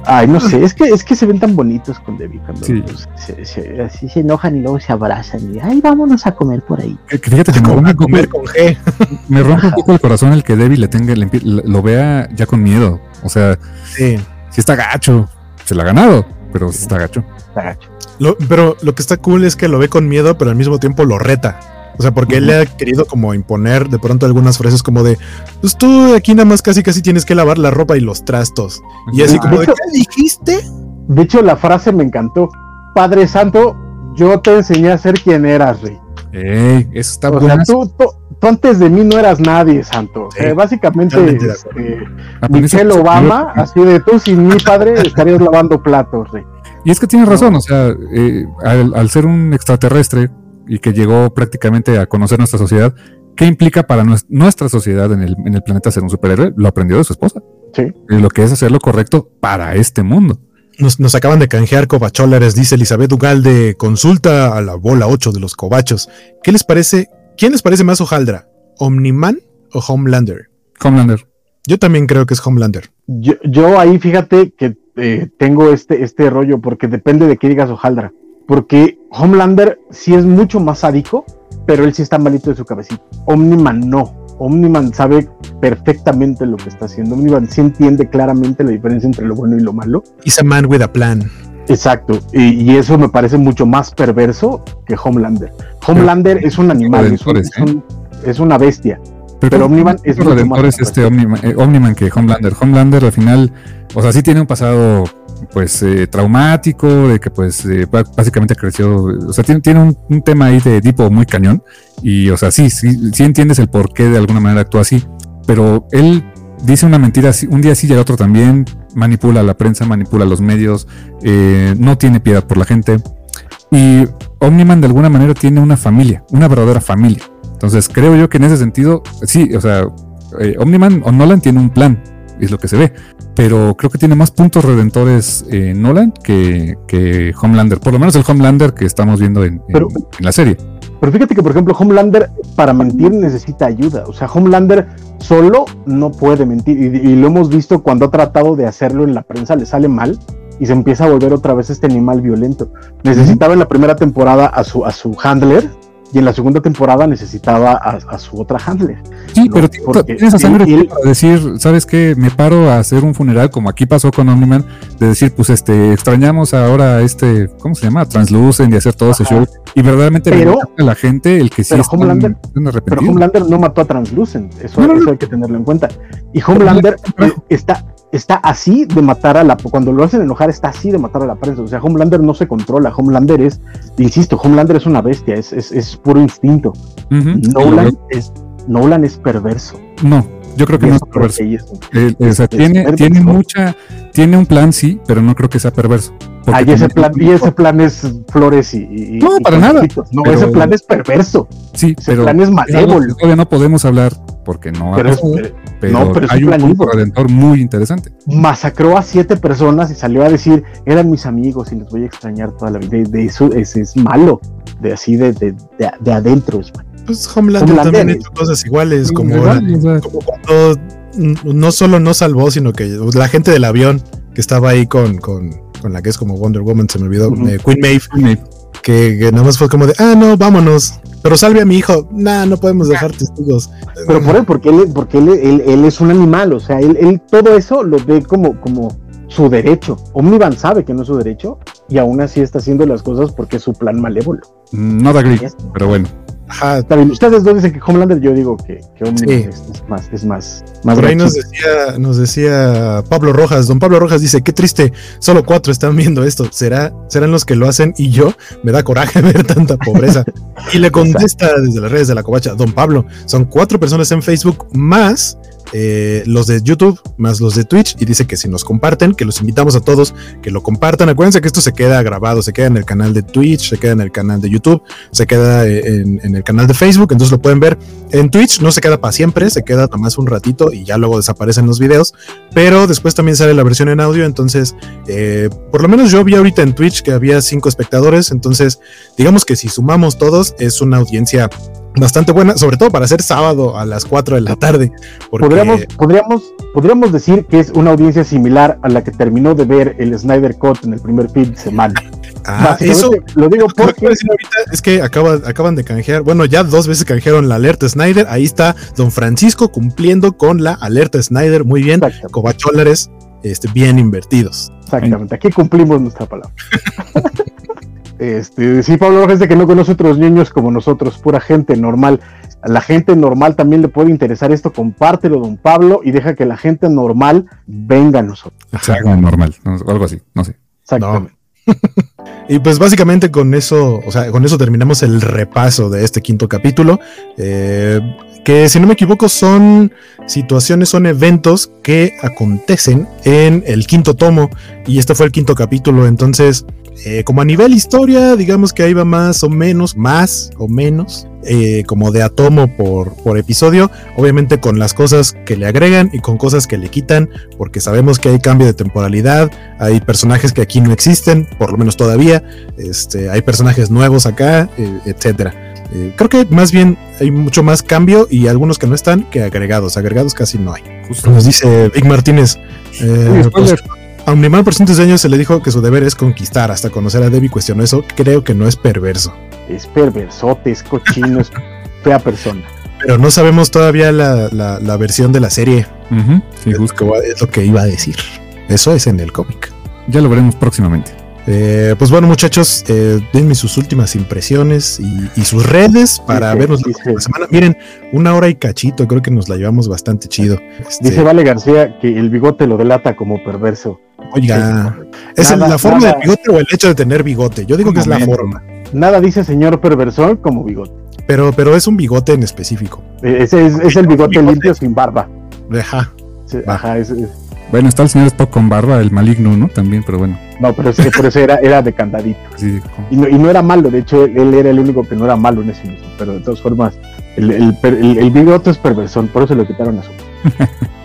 Ay, no sé, es que, es que se ven tan bonitos con Debbie cuando Sí. pues, se, se- así se enojan y luego se abrazan y, ay, vámonos a comer por ahí. Que Fíjate que me rompe, a un poco, comer con G. me rompe un poco el corazón el que Debbie le tenga, le lo vea ya con miedo. O sea, Sí. si está gacho, se la ha ganado, pero sí está gacho. Está gacho. Lo- pero lo que está cool es que lo ve con miedo, pero al mismo tiempo lo reta. O sea, porque él le ha querido como imponer de pronto algunas frases como de, pues tú aquí nada más casi casi tienes que lavar la ropa y los trastos. Y así Ah, como de hecho- ¿qué dijiste? De hecho, la frase me encantó. Padre Santo, yo te enseñé a ser quien eras, rey. Ey, eso está O sea, bueno. tú, tú, tú antes de mí no eras nadie, Santo. O sea, Sí, básicamente, este, Michelle Obama, así de tú sin mi padre estarías lavando platos, rey. Y es que tienes razón, o sea, eh, al, al ser un extraterrestre y que llegó prácticamente a conocer nuestra sociedad, ¿qué implica para nues- nuestra sociedad en el, en el planeta ser un superhéroe? Lo aprendió de su esposa. Sí. Y lo que es hacer lo correcto para este mundo. Nos, nos acaban de canjear cobacholares, dice Elizabeth Ugalde, consulta a la bola 8 de los cobachos. ¿Qué les parece? ¿Quién les parece más hojaldra? ¿Omniman o Homelander? Homelander. Yo también creo que es Homelander. Yo, yo ahí fíjate que eh, tengo este, este rollo, porque depende de qué digas Ojaldra. Porque Homelander sí es mucho más sádico, pero él sí está malito de su cabecita. Omniman no. Omniman sabe perfectamente lo que está haciendo. Omniman sí entiende claramente la diferencia entre lo bueno y lo malo. Is a man with a plan. Exacto. Y, y eso me parece mucho más perverso que Homelander. Homelander es un animal, es, un- Redentores, es un- es una bestia. Pero ¿cómo- Omniman es mucho redentor más es este Omniman, eh, Omniman que Homelander. Homelander al final, o sea, sí tiene un pasado pues eh, traumático, de que pues eh, básicamente creció, o sea, tiene, tiene un, un tema ahí de tipo muy cañón y o sea, sí, sí, sí entiendes el por qué de alguna manera actúa así, pero él dice una mentira un día sí y el otro también, manipula a la prensa, manipula a los medios, eh, no tiene piedad por la gente y Omniman de alguna manera tiene una familia, una verdadera familia. Entonces creo yo que en ese sentido, sí, o sea, eh, Omniman o Nolan tiene un plan, es lo que se ve, pero creo que tiene más puntos redentores eh, Nolan que, que Homelander, por lo menos el Homelander que estamos viendo en, en- Pero- en la serie. Pero fíjate que, por ejemplo, Homelander para mentir necesita ayuda. O sea, Homelander solo no puede mentir. Y, y lo hemos visto cuando ha tratado de hacerlo en la prensa, le sale mal y se empieza a volver otra vez este animal violento. Necesitaba en la primera temporada a su, a su handler y en la segunda temporada necesitaba a, a su otra handler. Sí, No, pero porque tienes a sangre él- para decir, ¿sabes qué? Me paro a hacer un funeral, como aquí pasó con Omniman, de decir, pues este, extrañamos ahora a este, ¿cómo se llama? Translucent y hacer todo ese show. Y verdaderamente Pero- a la gente el que sí pero están- Homelander- están Pero. Homelander no mató a Translucent. Eso, No, no, no. eso hay que tenerlo en cuenta. Y Homelander está, está así de matar a la. Cuando lo hacen enojar, está así de matar a la prensa. O sea, Homelander no se controla. Homelander es, insisto, Homelander es una bestia. Es, es, es puro instinto. Nolan es, Nolan es perverso. No, yo creo que no es perverso. Eh, o sea, es tiene, perverso. tiene mucha, tiene un plan, sí, pero no creo que sea perverso. Ah, y ese, plan, y ese plan es flores y. y- No, y para nada. No, Pero- ese plan es perverso. Sí, Ese pero plan es malévolo. todavía no podemos hablar porque no Pero, pasado, pero pero no, pero hay un redentor muy interesante. masacró a siete personas y salió a decir eran mis amigos y les voy a extrañar toda la vida. De, de eso es, es malo, de así de, de, de, de adentro. es malo. Pues Homelander, Homelander también ha hecho cosas iguales, como, ¿verdad? O sea, como cuando no solo no salvó, sino que la gente del avión que estaba ahí con, con, con la que es como Wonder Woman, se me olvidó, eh, Queen Maeve, que, que nada más fue como de, ah, no, vámonos. Pero salve a mi hijo. Nah, no podemos dejar testigos. Pero por él, porque él, porque él, él, él es un animal, o sea, él, él todo eso lo ve como, como su derecho. Omnivan sabe que no es su derecho y aún así está haciendo las cosas porque es su plan malévolo. No da agree, pero bueno. Ajá. Está bien. Ustedes dos dicen que Homelander, yo digo que, que es, más, es más, más Por ahí nos decía, nos decía Pablo Rojas, don Pablo Rojas dice, qué triste, solo cuatro están viendo esto, ¿será, serán los que lo hacen y yo me da coraje ver tanta pobreza. y le contesta desde las redes de la covacha, don Pablo, son cuatro personas en Facebook más eh, los de YouTube más los de Twitch y dice que si nos comparten, que los invitamos a todos que lo compartan. Acuérdense que esto se queda grabado, se queda en el canal de Twitch, se queda en el canal de YouTube, se queda eh, en, el canal de Facebook, entonces lo pueden ver en Twitch, no se queda para siempre, se queda más un ratito y ya luego desaparecen los videos, pero después también sale la versión en audio, entonces eh, por lo menos yo vi ahorita en Twitch que había cinco espectadores, entonces digamos que si sumamos todos es una audiencia bastante buena, sobre todo para ser sábado a las 4 de la tarde. Podríamos, podríamos, podríamos decir que es una audiencia similar a la que terminó de ver el Snyder Cut en el primer fin de semana. Ah, eso lo digo porque es que acaban de canjear, bueno, ya dos veces canjearon la alerta Snyder. Ahí está Don Francisco cumpliendo con la alerta Snyder. Muy bien, cobacholares este, bien invertidos. Exactamente, aquí cumplimos nuestra palabra. Este, sí, Pablo Rojas de que no conoce otros niños como nosotros, pura gente normal. A la gente normal también le puede interesar esto, compártelo, don Pablo, y deja que la gente normal venga a nosotros. Exacto, normal, algo así, no sé. Exactamente. y pues básicamente con eso, o sea, con eso terminamos el repaso de este quinto capítulo. Eh, que si no me equivoco son situaciones, son eventos que acontecen en el quinto tomo y este fue el quinto capítulo, entonces eh, como a nivel historia, digamos que ahí va más o menos, más o menos, eh, como de atomo por, por episodio, obviamente con las cosas que le agregan y con cosas que le quitan, porque sabemos que hay cambio de temporalidad, hay personajes que aquí no existen, por lo menos todavía, este, hay personajes nuevos acá, eh, etcétera. creo que más bien hay mucho más cambio y algunos que no están que agregados. Agregados casi no hay. Justo nos dice Vic Martínez. Un animal por cientos de años se le dijo que su deber es conquistar. Hasta conocer a Debbie cuestionó eso. Creo que no es perverso. Es perversote, es cochino, es fea persona. Pero no sabemos todavía la, versión de la serie. es, lo que iba a decir. Eso es en el cómic. Ya lo veremos próximamente. Eh, pues bueno, muchachos, eh, denme sus últimas impresiones y, sus redes para vernos la semana. Miren, una hora y cachito, creo que nos la llevamos bastante chido. Este, dice Vale García que el bigote lo delata como perverso. Oiga, ¿es la forma del bigote o el hecho de tener bigote? Yo digo que es la forma. Nada dice señor perversor como bigote. Pero, pero es un bigote en específico. E, ese es, el bigote, limpio sin barba. Ajá. ajá, es, Bueno, está el señor Spock con barba, el maligno, ¿no? También, pero bueno. No, pero ese, era, era de candadito. y, no, y, no, era malo, de hecho, él era el único que no era malo en ese mismo. Pero de todas formas, el, el, bigote es perversón, por eso le quitaron a su.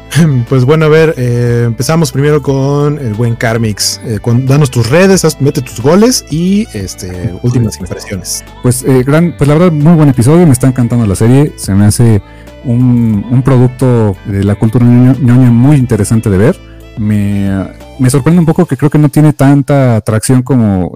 Pues bueno, a ver, eh, empezamos primero con el buen Carmix. Eh, danos tus redes, mete tus goles y este últimas impresiones. Pues eh, gran, pues la verdad, muy buen episodio, me está encantando la serie, se me hace un, producto de la cultura ñoña muy interesante de ver. Me, me, sorprende un poco que creo que no tiene tanta atracción como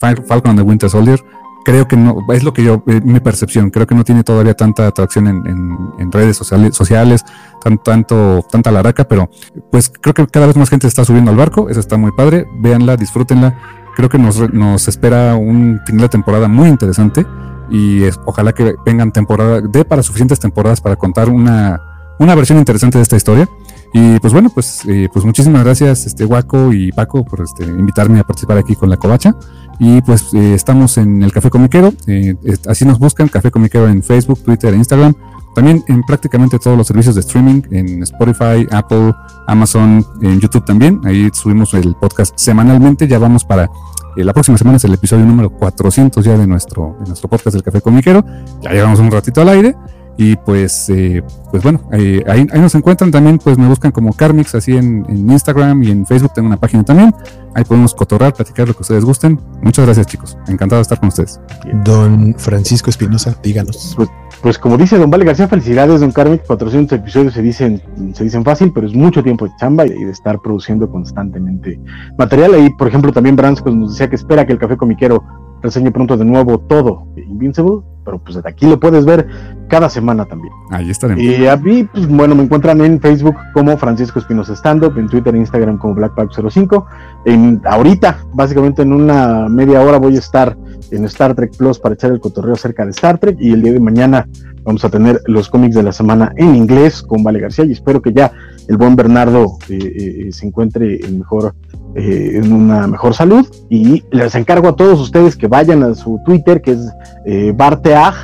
Falcon and the Winter Soldier. Creo que no, es lo que yo, eh, mi percepción, creo que no tiene todavía tanta atracción en, redes sociales, sociales tan, tanto, tanta laraca, pero pues creo que cada vez más gente está subiendo al barco, eso está muy padre, véanla, disfrútenla, creo que nos, nos espera un final de temporada muy interesante y ojalá que vengan temporada, de para suficientes temporadas para contar una, una versión interesante de esta historia. Y pues bueno, pues, eh, pues muchísimas gracias, este Waco y Paco, por este, invitarme a participar aquí con la covacha. Y pues eh, estamos en el Café Comiquero, eh, así nos buscan, Café Comiquero en Facebook, Twitter e Instagram. También en prácticamente todos los servicios de streaming, en Spotify, Apple, Amazon, en YouTube también. Ahí subimos el podcast semanalmente. Ya vamos para la próxima semana es el episodio número 400 ya de nuestro, de nuestro podcast del Café Comiquero. Ya llevamos un ratito al aire. Y pues, eh, pues bueno, ahí, ahí, nos encuentran también, pues me buscan como Carmix, así en, Instagram y en Facebook tengo una página también. Ahí podemos cotorrar, platicar lo que ustedes gusten. Muchas gracias chicos, encantado de estar con ustedes. Don Francisco Espinosa, díganos. Pues, pues, como dice Don Vale García, felicidades Don Carmix, 400 episodios se dicen, se dicen fácil, pero es mucho tiempo de chamba y de estar produciendo constantemente material. Ahí, por ejemplo, también Branscos nos decía que espera que el Café Comiquero reseñe pronto de nuevo todo Invincible pero pues aquí lo puedes ver cada semana también. Ahí estaremos. Y a mí, pues bueno, me encuentran en Facebook como Francisco Espinosa Stand Up, en Twitter e Instagram como BlackPack05. En, ahorita, básicamente en una media hora voy a estar en Star Trek Plus para echar el cotorreo acerca de Star Trek y el día de mañana vamos a tener los cómics de la semana en inglés con Vale García y espero que ya el buen Bernardo eh, eh, se encuentre en mejor eh, en una mejor salud. Y les encargo a todos ustedes que vayan a su Twitter que es Barteag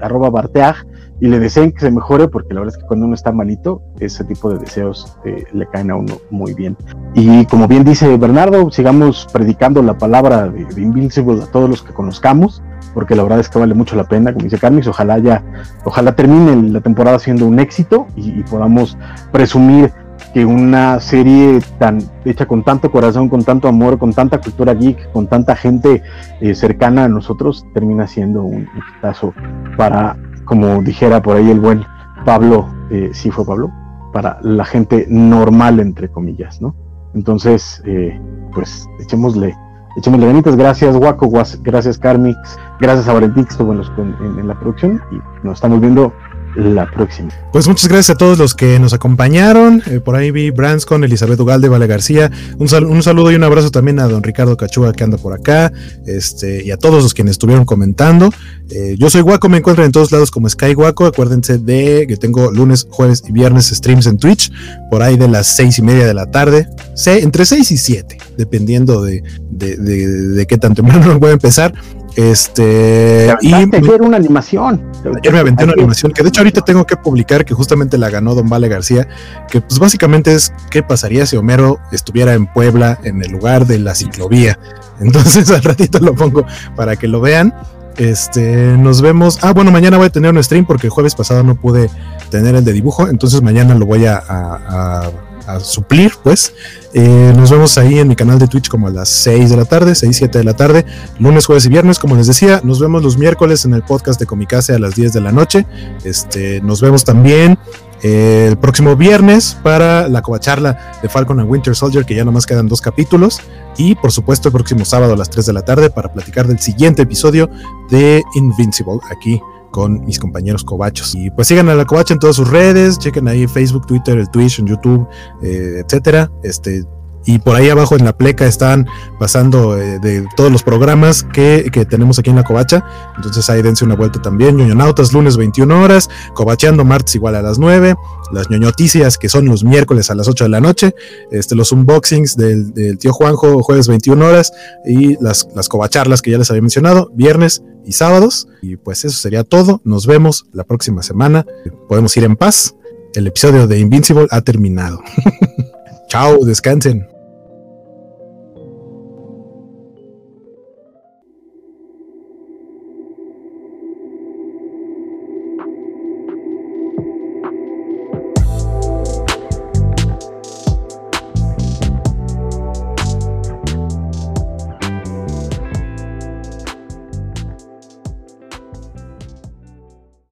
arroba Barteag y le deseen que se mejore porque la verdad es que cuando uno está malito ese tipo de deseos le caen a uno muy bien. Y como bien dice Bernardo sigamos predicando la palabra de, de a todos los que conozcamos porque la verdad es que vale mucho la pena, como dice Carmix, ojalá ya, ojalá termine la temporada siendo un éxito y, podamos presumir que una serie tan hecha con tanto corazón, con tanto amor, con tanta cultura geek, con tanta gente eh, cercana a nosotros, termina siendo un hitazo para, como dijera por ahí el buen Pablo, eh, sí fue Pablo, para la gente normal, entre comillas, ¿no? Entonces, eh, pues echémosle echémosle ganitas. Gracias, Waco. Gracias, Carmix. Gracias a Valentín que estuvo en, la producción. Y nos estamos viendo la próxima. Pues muchas gracias a todos los que nos acompañaron. Eh, por ahí vi Branscon, Elizabeth Ugalde, Vale García. Un, saludo y un abrazo también a don Ricardo Cachua que anda por acá. Este, y a todos los quienes estuvieron comentando. Eh, yo soy Guaco, me encuentran en todos lados como Sky Guaco. Acuérdense de que tengo lunes, jueves y viernes streams en Twitch. Por ahí de las seis y media de la tarde. entre seis y siete, dependiendo de, de, de, de qué tan temprano voy a empezar. Este. Y ayer una animación. Ayer me aventé una animación que de hecho ahorita tengo que publicar que justamente la ganó Don Vale García. Que pues básicamente es qué pasaría si Homero estuviera en Puebla en el lugar de la ciclovía. Entonces al ratito lo pongo para que lo vean. Este, nos vemos. Ah, bueno, mañana voy a tener un stream porque el jueves pasado no pude tener el de dibujo. Entonces mañana lo voy a suplir, pues. Eh, nos vemos ahí en mi canal de Twitch como a las 6 de la tarde, 6, 7 de la tarde, lunes, jueves y viernes, como les decía. Nos vemos los miércoles en el podcast de Comicase a las 10 de la noche. Este, nos vemos también el próximo viernes para la covacharla de Falcon and Winter Soldier, que ya nomás quedan dos capítulos. Y por supuesto, el próximo sábado a las 3 de la tarde para platicar del siguiente episodio de Invincible aquí con mis compañeros cobachos. Y pues sigan a la covacha en todas sus redes, chequen ahí Facebook, Twitter, el Twitch, en YouTube, eh, etcétera. Este, y por ahí abajo en la pleca están pasando eh, de todos los programas que, que, tenemos aquí en la Covacha. Entonces ahí dense una vuelta también. Ñoñonautas lunes 21 horas, Covacheando martes igual a las 9, las ñoñoticias que son los miércoles a las 8 de la noche, este, los unboxings del, tío Juanjo jueves 21 horas y las, las covacharlas que ya les había mencionado, viernes y sábados. Y pues eso sería todo. Nos vemos la próxima semana. Podemos ir en paz. El episodio de Invincible ha terminado. Chao, descansen.